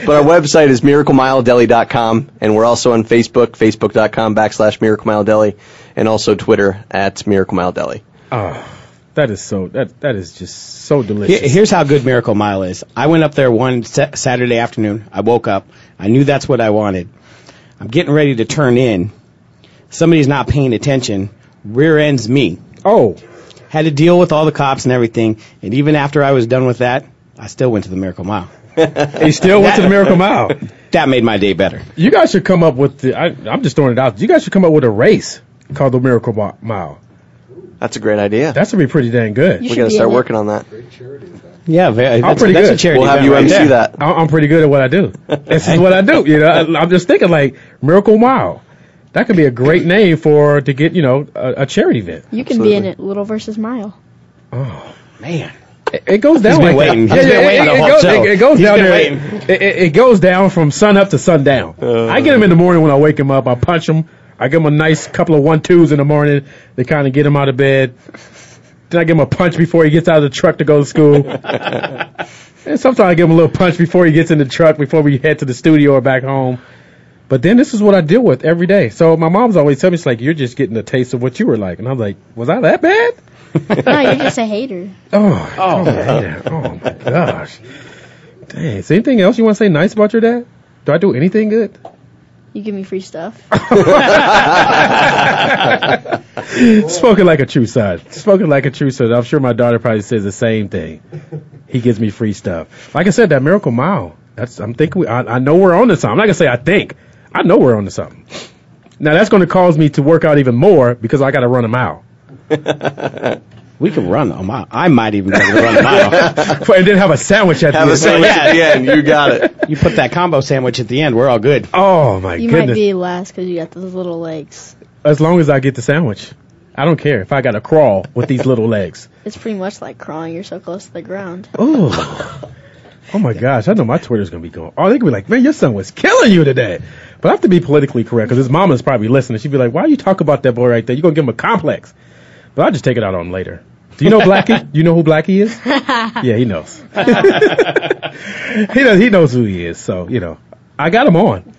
But our website is miraclemiledeli.com, and we're also on Facebook, facebook.com backslash miraclemiledeli, and also Twitter at miraclemiledeli. Oh, that is so that that is just so delicious. Here- Here's how good Miracle Mile is. I went up there one sa- Saturday afternoon. I woke up. I knew that's what I wanted. I'm getting ready to turn in. Somebody's not paying attention. Rear ends me. Oh. Had to deal with all the cops and everything. And even after I was done with that, I still went to the Miracle Mile. (laughs) He still went to the Miracle Mile. That made my day better. You guys should come up with the. I, I'm just throwing it out. You guys should come up with a race called the Miracle Mile. That's a great idea. That's gonna be pretty dang good. we got to start working on that. Yeah, very, I'm that's, pretty that's good. a charity We'll have event you right MC there. that. I- I'm pretty good at what I do. This is what I do. You know, I, (laughs) I'm just thinking like Miracle Mile. That could be a great name for to get you know a, a charity event. You can be in it, Little versus Mile. Oh man, it, it goes down He's been like waiting. that. He's been waiting it, it goes. It, it goes He's down there. It, it, it goes down from sun up to sundown. Uh, I get him in the morning when I wake him up. I punch him. I give him a nice couple of one twos in the morning. They kind of get him out of bed. Then I give him a punch before he gets out of the truck to go to school. (laughs) and sometimes I give him a little punch before he gets in the truck before we head to the studio or back home. But then this is what I deal with every day. So my mom's always telling me, she's like, you're just getting a taste of what you were like. And I'm like, was I that bad? no, you're just a hater. (laughs) Oh, oh, oh. man. oh my gosh. Dang. Is there anything else you want to say nice about your dad? Do I do anything good? You give me free stuff. (laughs) Spoken like a true son. Spoken like a true son. I'm sure my daughter probably says the same thing. He gives me free stuff. Like I said, that Miracle Mile. That's. I'm thinking. We, I, I know we're on to something. I'm not gonna say I think. I know we're on to something. Now that's going to cause me to work out even more because I got to run a mile. (laughs) We can run a mile. I might even be able to run a mile. (laughs) and then have a sandwich at Have the a end. sandwich at the end. You got it. (laughs) You put that combo sandwich at the end, we're all good. Oh my You might goodness! be last because you got those little legs. As long as I get the sandwich, I don't care if I got to crawl with these little legs. It's pretty much like crawling. You're so close to the ground. Oh. Oh my gosh, I know my Twitter's gonna be going. Oh, they gonna be like, man, your son was killing you today. But I have to be politically correct because his mama's probably listening. She'd be like, why you talk about that boy right there? You're gonna give him a complex? But I'll just take it out on him later. Do you know Blackie? (laughs) You know who Blackie is? (laughs) Yeah, he knows. (laughs) he knows. He knows who he is. So you know, I got him on.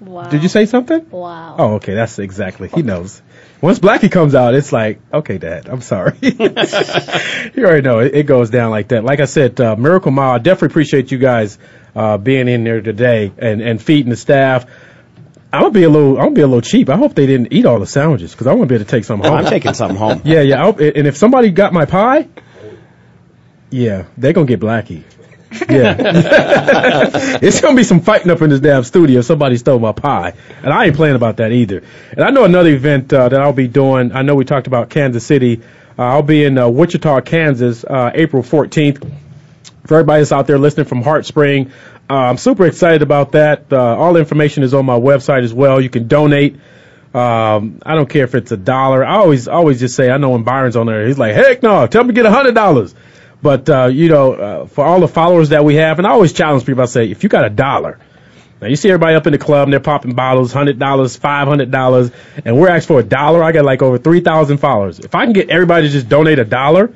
Wow. Did you say something? Wow. Oh, okay. That's exactly. He knows. Once Blackie comes out, it's like, okay, Dad, I'm sorry. (laughs) you already know it, it goes down like that. Like I said, uh, Miracle Mile. I definitely appreciate you guys uh, being in there today and and feeding the staff. I'm gonna be a little. I'm gonna be a little cheap. I hope they didn't eat all the sandwiches because I want to be able to take some home. I'm taking something home. (laughs) Yeah, yeah. Hope, and if somebody got my pie, yeah, they're gonna get Blackie. Yeah, (laughs) it's gonna be some fighting up in this damn studio. Somebody stole my pie, and I ain't playing about that either. And I know another event uh, that I'll be doing. I know we talked about Kansas City. Uh, I'll be in uh, Wichita, Kansas, uh, April 14th. For everybody that's out there listening from Heartspring, uh, I'm super excited about that. Uh, all information is on my website as well. You can donate. Um, I don't care if it's a dollar. I always, always just say, I know when Byron's on there, he's like, heck no, tell me to get a hundred dollars. But, uh, you know, uh, for all the followers that we have, and I always challenge people, I say, if you got a dollar, now you see everybody up in the club and they're popping bottles, hundred dollars, five hundred dollars, and we're asked for a dollar. I got like over three thousand followers. If I can get everybody to just donate a dollar,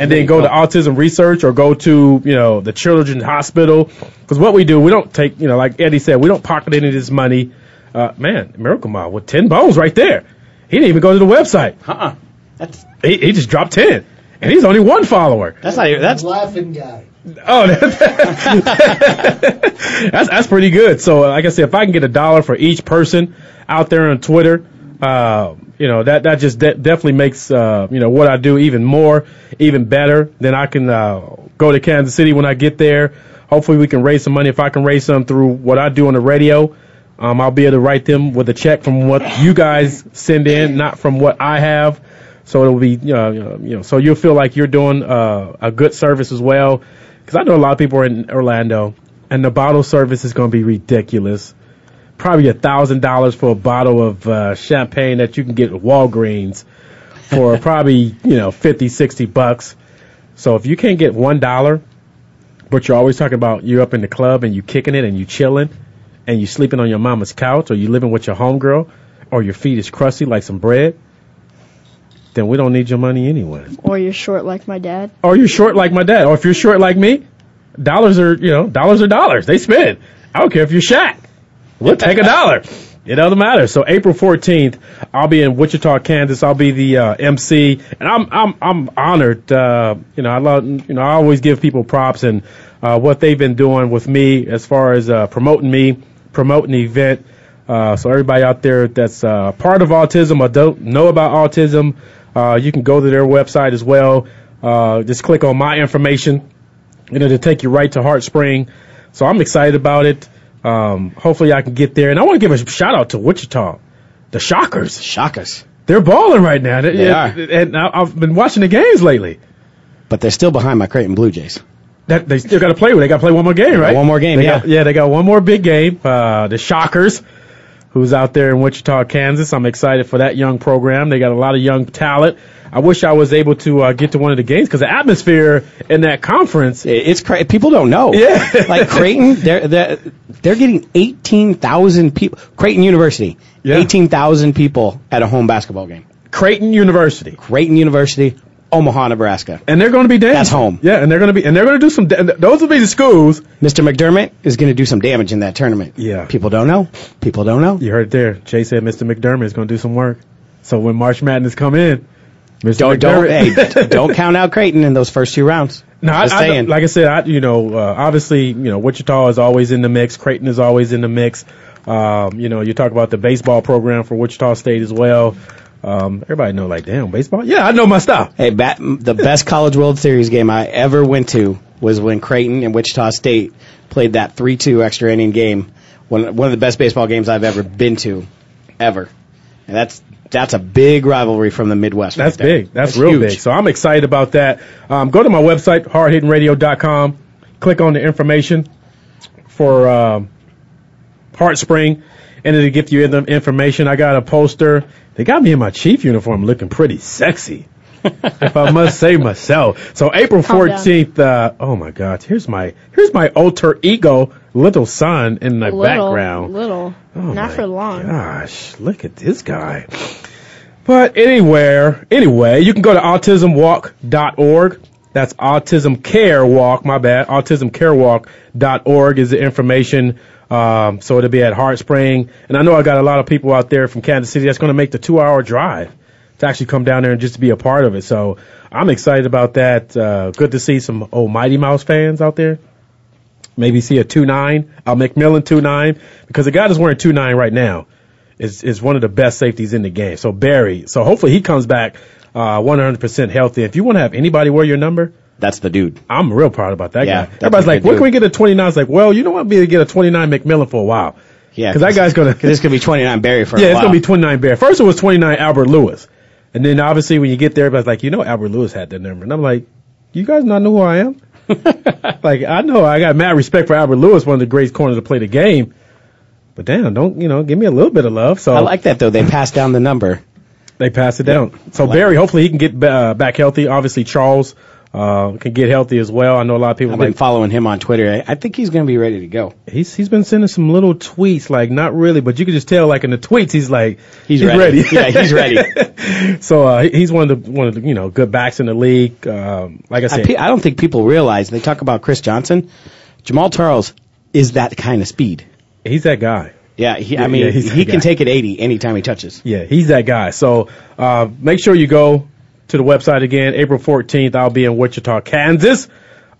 and then go to autism research or go to you know the children's hospital, because what we do, we don't take you know like Eddie said, we don't pocket any of this money. Uh, man, Miracle Mile with ten bones right there. He didn't even go to the website. Uh-uh. That's He, he just dropped ten, and he's only one follower. that's not even that's laughing guy. Oh, (laughs) that's that's pretty good. So, like I said, if I can get a dollar for each person out there on Twitter, uh, you know that that just de- definitely makes uh, you know what I do even more, even better. Then I can uh, go to Kansas City when I get there. Hopefully, we can raise some money. If I can raise some through what I do on the radio, um, I'll be able to write them with a check from what you guys send in, not from what I have. So it'll be, you know, you know, so you'll feel like you're doing uh, a good service as well. Because I know a lot of people are in Orlando, and the bottle service is going to be ridiculous. Probably a thousand dollars for a bottle of uh, champagne that you can get at Walgreens for (laughs) probably you know 50, 60 bucks. So if you can't get one dollar, but you're always talking about you're up in the club and you kicking it and you chilling, and you sleeping on your mama's couch, or you living with your homegirl, or your feet is crusty like some bread then we don't need your money anyway. Or you're short like my dad. Or you're short like my dad. Or if you're short like me, dollars are, you know, dollars are dollars. They spend. I don't care if you're Shaq. We'll take a dollar. It doesn't matter. So April 14th, I'll be in Wichita, Kansas. I'll be the uh, MC, and I'm I'm I'm honored. Uh, you know, I love you know I always give people props and uh, what they've been doing with me as far as uh, promoting me, promoting the event. Uh, so everybody out there that's uh, part of autism or don't know about autism, uh, you can go to their website as well. Uh, just click on my information, and it'll take you right to Heartspring. So I'm excited about it. Um, hopefully I can get there. And I want to give a shout out to Wichita, the Shockers. Shockers. They're balling right now. They and, are. And I- I've been watching the games lately. But they're still behind my Creighton Blue Jays. That they still got to play. They got to play one more game, right? one more game, They yeah. got- yeah, they got one more big game. Uh, the Shockers, who's out there in Wichita, Kansas. I'm excited for that young program. They got a lot of young talent. I wish I was able to uh, get to one of the games because the atmosphere in that conference. It's crazy. people don't know. Yeah. (laughs) like Creighton, they're they're, they're getting eighteen thousand people. Creighton University, eighteen thousand people at a home basketball game. Creighton University. Creighton University, Omaha, Nebraska. And they're going to be dancing. That's home. Yeah, and they're going to be and they're going to do some. da- Those will be the schools. Mr. McDermott is going to do some damage in that tournament. Yeah. People don't know. People don't know. You heard it there. Jay said Mr. McDermott is going to do some work. So when March Madness come in, Mr. Don't don't McDermott- hey, (laughs) don't count out Creighton in those first two rounds. No, I, Just I, saying. like I said, I, you know, uh, obviously, you know, Wichita is always in the mix. Creighton is always in the mix. Um, you know, you talk about the baseball program for Wichita State as well. Um, everybody know, like, damn, baseball. Yeah, I know my stuff. Hey, bat, the best College World Series game I ever went to was when Creighton and Wichita State played that 3-2 extra inning game. One, one of the best baseball games I've ever been to, ever. And that's that's a big rivalry from the Midwest. That's right big. That's, real huge. big. So I'm excited about that. Um, go to my website, hardhittingradio.com. Click on the information for um, Heartspring, and it'll give you the information. I got a poster. They got me in my chief uniform, looking pretty sexy, (laughs) if I must say myself. So April 14th. Uh, oh my God! Here's my here's my alter ego, little son, in the little, background. Little. Oh Not for long. Gosh, look at this guy. But anywhere, anyway, you can go to autismwalk.org. That's autism care walk, my bad. Autismcarewalk.org is the information. Um, so it'll be at Heartspring. And I know I got a lot of people out there from Kansas City that's going to make the two hour drive to actually come down there and just to be a part of it. So I'm excited about that. Uh, good to see some old Mighty Mouse fans out there. Maybe see a 2-9, a McMillian 2-9, because the guy that's wearing 2-9 right now is, is one of the best safeties in the game. So Barry, so hopefully he comes back, uh, 100% healthy. If you want to have anybody wear your number, That's the dude. I'm real proud about that Yeah, guy. Everybody's like, good when can we get a 29? It's like, well, you know what? want me to get a 29 McMillian for a while. Yeah, Because that guy's going (laughs) to, Cause it's gonna be 29 Barry for yeah, it's going to be 29 Barry. First it was 29 Albert Lewis. And then obviously when you get there, everybody's like, you know, Albert Lewis had that number. And I'm like, you guys not know who I am? (laughs) like, I know I got mad respect for Albert Lewis, one of the greatest corners to play the game. But damn, don't, you know, give me a little bit of love. So I like that though. They passed down the number. they pass it down. So like Barry, hopefully he can get uh, back healthy. Obviously Charles, uh, can get healthy as well. I know a lot of people I've like, been following him on Twitter. I, I think he's gonna be ready to go. he's he's been sending some little tweets, like not really, but you can just tell, like in the tweets, he's like He's ready. Yeah, he's ready. (laughs) so uh, he's one of the one of the you know good backs in the league. Um, like I I, said, pe- I don't think people realize they talk about Chris Johnson. Jamaal Charles is that kind of speed. he's that guy. Yeah, he, Yeah, I mean, yeah, he that can guy. take it 80 anytime he touches. Yeah, he's that guy. So uh, make sure you go to the website again. April 14th, I'll be in Wichita, Kansas.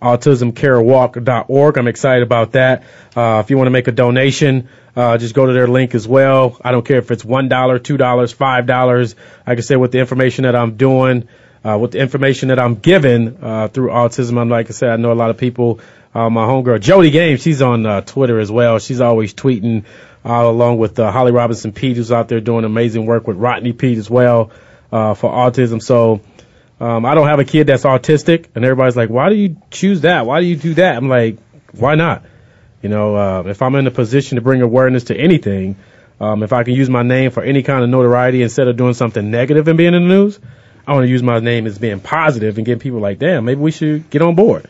AutismCareWalk.org. I'm excited about that. Uh, if you want to make a donation, uh, just go to their link as well. I don't care if it's $1, $2, $5. Like I said, with the information that I'm doing, uh, with the information that I'm given uh, through autism, I'm like I said, I know a lot of people. Uh, my homegirl Jody Games, she's on uh, Twitter as well. She's always tweeting, along with Holly Robinson Peete, who's out there doing amazing work with Rodney Peete as well uh, for autism. So um, I don't have a kid that's autistic, and everybody's like, "Why do you choose that? Why do you do that?" I'm like, "Why not?" You know, uh, if I'm in a position to bring awareness to anything, um, if I can use my name for any kind of notoriety instead of doing something negative and being in the news, I want to use my name as being positive and get people like, "Damn, maybe we should get on board."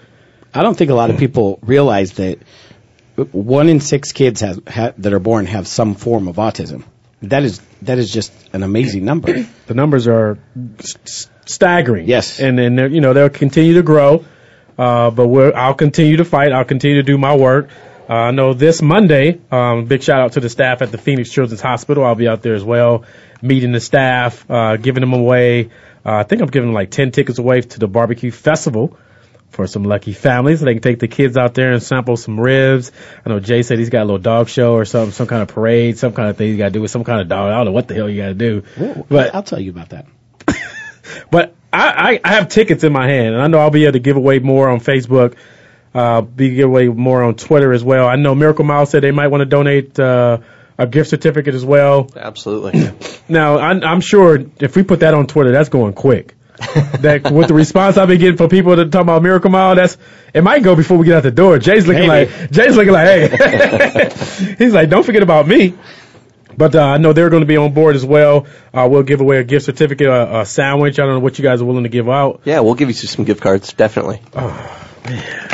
I don't think a lot of people realize that one in six kids has, ha, that are born have some form of autism. That is that is just an amazing number. (clears throat) The numbers are s- s- staggering. Yes. and then you know they'll continue to grow. Uh, but we're, I'll continue to fight. I'll continue to do my work. Uh, I know this Monday, um, big shout out to the staff at the Phoenix Children's Hospital. I'll be out there as well, meeting the staff, uh, giving them away. Uh, I think I'm giving like 10 tickets away to the barbecue festival for some lucky families. They can take the kids out there and sample some ribs. I know Jay said he's got a little dog show or something, some kind of parade, some kind of thing you got to do with some kind of dog. I don't know what the hell you got to do. But I'll tell you about that. (laughs) but I, I, I have tickets in my hand, and I know I'll be able to give away more on Facebook. Uh, be give away more on Twitter as well. I know Miracle Mile said they might want to donate uh, a gift certificate as well. Absolutely. (clears throat) Now I'm, I'm sure if we put that on Twitter, that's going quick. (laughs) that with the response I've been getting from people that talk about Miracle Mile, that's it might go before we get out the door. Jay's looking Maybe. like Jay's looking like, hey, (laughs) he's like, don't forget about me. But uh, I know they're going to be on board as well. Uh, we'll give away a gift certificate, a, a sandwich. I don't know what you guys are willing to give out. Yeah, we'll give you some gift cards, definitely. Oh man.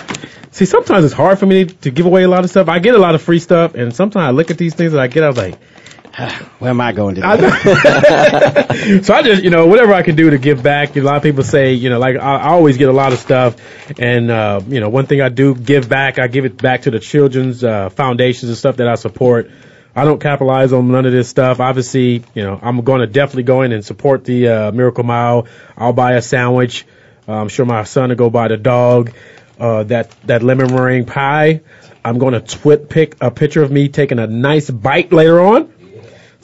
See, sometimes it's hard for me to give away a lot of stuff. I get a lot of free stuff, and sometimes I look at these things that I get, I was like, (sighs) Where am I going today? (laughs) So I just, you know, whatever I can do to give back. A lot of people say, you know, like I, I always get a lot of stuff, and uh, you know, one thing I do give back, I give it back to the children's uh, foundations and stuff that I support. I don't capitalize on none of this stuff. Obviously, you know, I'm going to definitely go in and support the uh, Miracle Mile. I'll buy a sandwich. Uh, I'm sure my son will go buy the dog. Uh, that that lemon meringue pie. I'm going to TwitPic a picture of me taking a nice bite later on.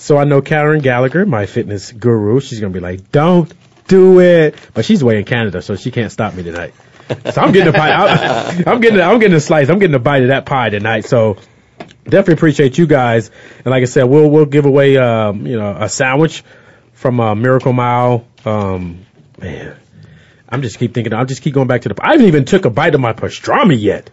So I know Karen Gallagher, my fitness guru, she's gonna be like, "Don't do it," but she's way in Canada, so she can't stop me tonight. So I'm getting a pie. I'm, (laughs) I'm getting. I'm getting a slice. I'm getting a bite of that pie tonight. So definitely appreciate you guys. And like I said, we'll we'll give away um, you know a sandwich from uh, Miracle Mile. Um, man, I'm just keep thinking. I'll just keep going back to the. I haven't even took a bite of my pastrami yet.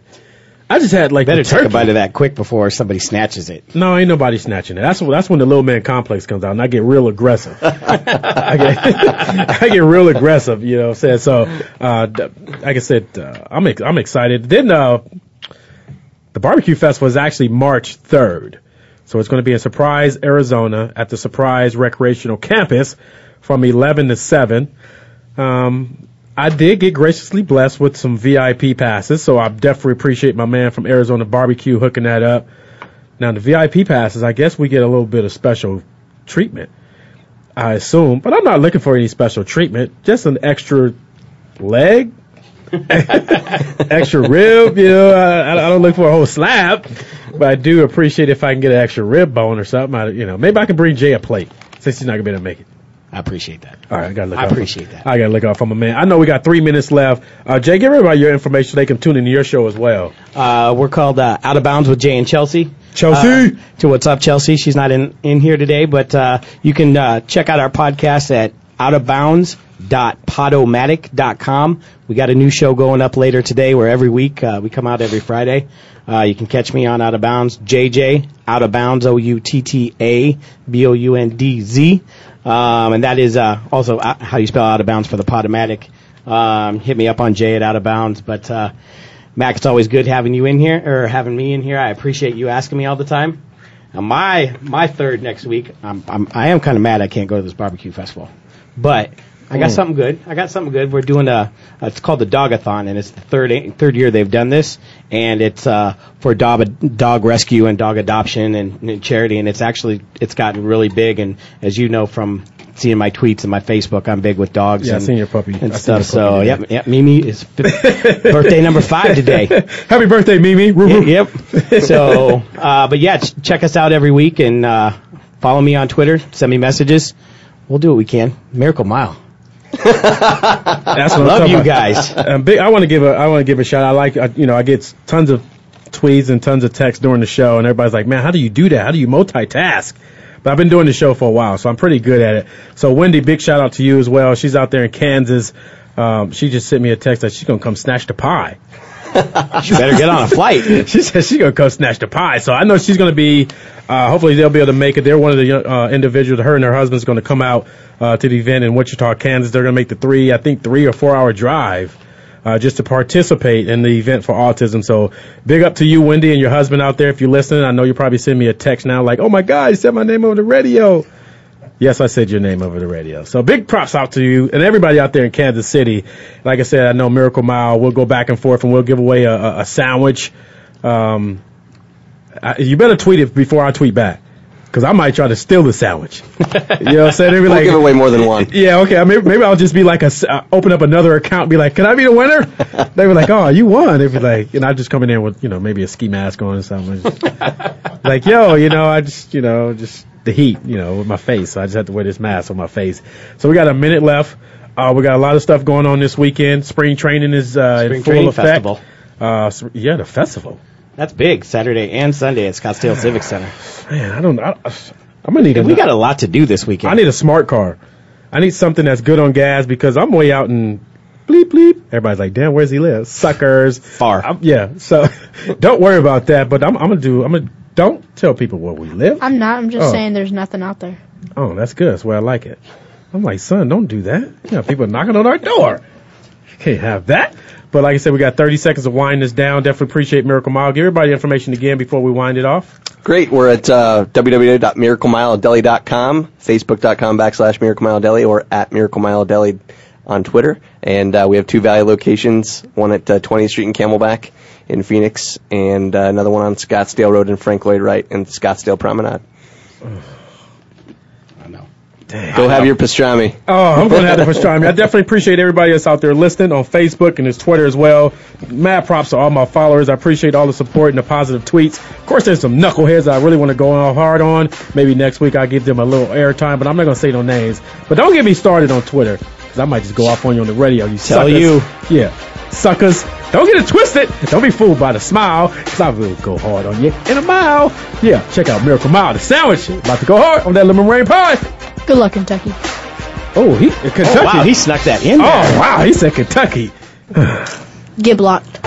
I just had like Better take a bite of that quick before somebody snatches it. No, ain't nobody snatching it. That's that's when the little man complex comes out, and I get real aggressive. (laughs) I get (laughs) I get real aggressive, you know. What I'm saying so. Uh, like I said, uh, I'm ex- I'm excited. Then uh, the barbecue festival is actually March 3rd, so it's going to be in Surprise, Arizona, at the Surprise Recreational Campus from 11 to 7. Um, I did get graciously blessed with some VIP passes, so I definitely appreciate my man from Arizona Barbecue hooking that up. Now the VIP passes, I guess we get a little bit of special treatment. I assume, but I'm not looking for any special treatment. Just an extra leg, (laughs) extra rib. You know, I, I don't look for a whole slab, but I do appreciate if I can get an extra rib bone or something. I, you know, maybe I can bring Jay a plate since he's not gonna be able to make it. I appreciate that. All right, I gotta look. I out appreciate for, that. I gotta look out for my man. I know we got three minutes left. Uh, Jay, give everybody your information so they can tune into your show as well. Uh, we're called uh, Out of Bounds with Jay and Chelsea. Chelsea! Uh, to what's up, Chelsea? She's not in in here today, but uh, you can uh, check out our podcast at outofbounds.podomatic.com. We got a new show going up later today, where every week uh, we come out every Friday. Uh, you can catch me on Out of Bounds, JJ Out of Bounds, O U T T A B O U N D Z, um, and that is uh, also uh, how you spell Out of Bounds for the Podomatic. Um, hit me up on Jay at Out of Bounds, but. Uh, Mac, it's always good having you in here or having me in here. I appreciate you asking me all the time. Now, my my third next week, I'm, I'm I am kind of mad I can't go to this barbecue festival, but I got Mm. something good. I got something good. We're doing a it's called the Dogathon, and it's the third third year they've done this, and it's uh, for dog dog rescue and dog adoption and, and charity, and it's actually it's gotten really big. And as you know from seeing my tweets and my Facebook, I'm big with dogs. Yeah, I and, seen your puppy. I and seen stuff. your So puppy yep, yep. Mimi is (laughs) birthday number five today. (laughs) Happy birthday, Mimi. Woo. Yep. So, uh, but yeah, ch- check us out every week and uh, follow me on Twitter. Send me messages. We'll do what we can. Miracle Mile. That's what I'm Love you guys. Um, big, I want to give a I want to give a shout. I like I, you know I get tons of tweets and tons of texts during the show, and everybody's like, "Man, how do you do that? How do you multitask?" But I've been doing the show for a while, so I'm pretty good at it. So Wendy, big shout out to you as well. She's out there in Kansas. Um, she just sent me a text that she's gonna come snatch the pie. (laughs) She better get on a flight. (laughs) she says she's gonna come snatch the pie. So I know she's gonna be. Uh, hopefully they'll be able to make it. They're one of the uh, individuals. Her and her husband's gonna come out uh, to the event in Wichita, Kansas. They're gonna make the three, I think, three or four hour drive. Uh, just to participate in the event for autism. So big up to you, Wendy, and your husband out there. If you're listening, I know you're probably sending me a text now like, "Oh my God, you said my name on the radio." Yes, I said your name over the radio. So big props out to you and everybody out there in Kansas City. Like I said, I know Miracle Mile. We'll go back and forth and we'll give away a, a, sandwich. Um, I, you better tweet it before I tweet back. Cause I might try to steal the sandwich. (laughs) you know what I'm saying? They'd be We'll like, give away more than one. yeah, okay. Maybe, maybe I'll just be like a, uh, open up another account, and be like, can I be the winner? (laughs) They were like, oh, you won. They'd be like, and I just come in there with, you know, maybe a ski mask on or something. (laughs) like, yo, you know, I just, you know, just the heat, you know, with my face. So I just have to wear this mask on my face. So we got a minute left. Uh, we got a lot of stuff going on this weekend. Spring training is uh, in full effect. Festival. Uh, yeah, the festival. That's big. Saturday and Sunday at Scottsdale (sighs) Civic Center. Man, I don't. I, I'm gonna need. a, We got a lot to do this weekend. I need a smart car. I need something that's good on gas because I'm way out in bleep bleep. Everybody's like, damn, where's he live? Suckers. Far. I'm- yeah. So (laughs) don't worry about that. But I'm, I'm gonna do. I'm gonna don't tell people where we live. I'm not. I'm just Oh. saying there's nothing out there. Oh, that's good. That's where I like it. I'm like, son, don't do that. You know, people are knocking on our door. Can't have that. But like I said, we got 30 seconds to wind this down. Definitely appreciate Miracle Mile. Give everybody information again before we wind it off. Great. We're at uh, www.miraclemiledeli.com, facebook.com backslash Miracle Mile Deli, or at Miracle Mile Deli on Twitter. And uh, we have two Valley locations, one at uh, 20th Street and Camelback in Phoenix, and uh, another one on Scottsdale Road in Frank Lloyd Wright and Scottsdale Promenade. (sighs) I know. Go have your pastrami. Oh, I'm going to have to pastrami. I definitely appreciate everybody that's out there listening on Facebook and his Twitter as well. Mad props to all my followers. I appreciate all the support and the positive tweets. Of course, there's some knuckleheads I really want to go on hard on. Maybe next week I'll give them a little airtime, but I'm not going to say no names. But don't get me started on Twitter, because I might just go off on you on the radio. You Tell suckers. you. Yeah, suckers. Don't get it twisted. Don't be fooled by the smile, because I will go hard on you in a mile. Yeah, check out Miracle Mile, the sandwich. About to go hard on that lemon rain pie. Good luck, Kentucky. Oh, he Kentucky. Oh, wow, he snuck that in Oh there. wow, he said Kentucky. (sighs) Get blocked.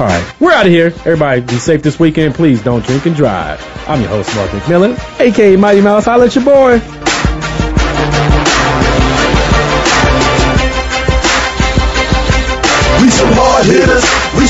All right, we're out of here. Everybody, be safe this weekend. Please don't drink and drive. I'm your host, Mark McMillian, aka Mighty Mouse. Holla let your boy.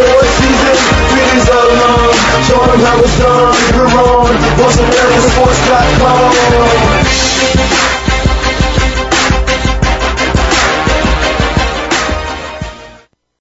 one season, we is all alone. Show them how it's done, we're on. What'sAmericaSports.com.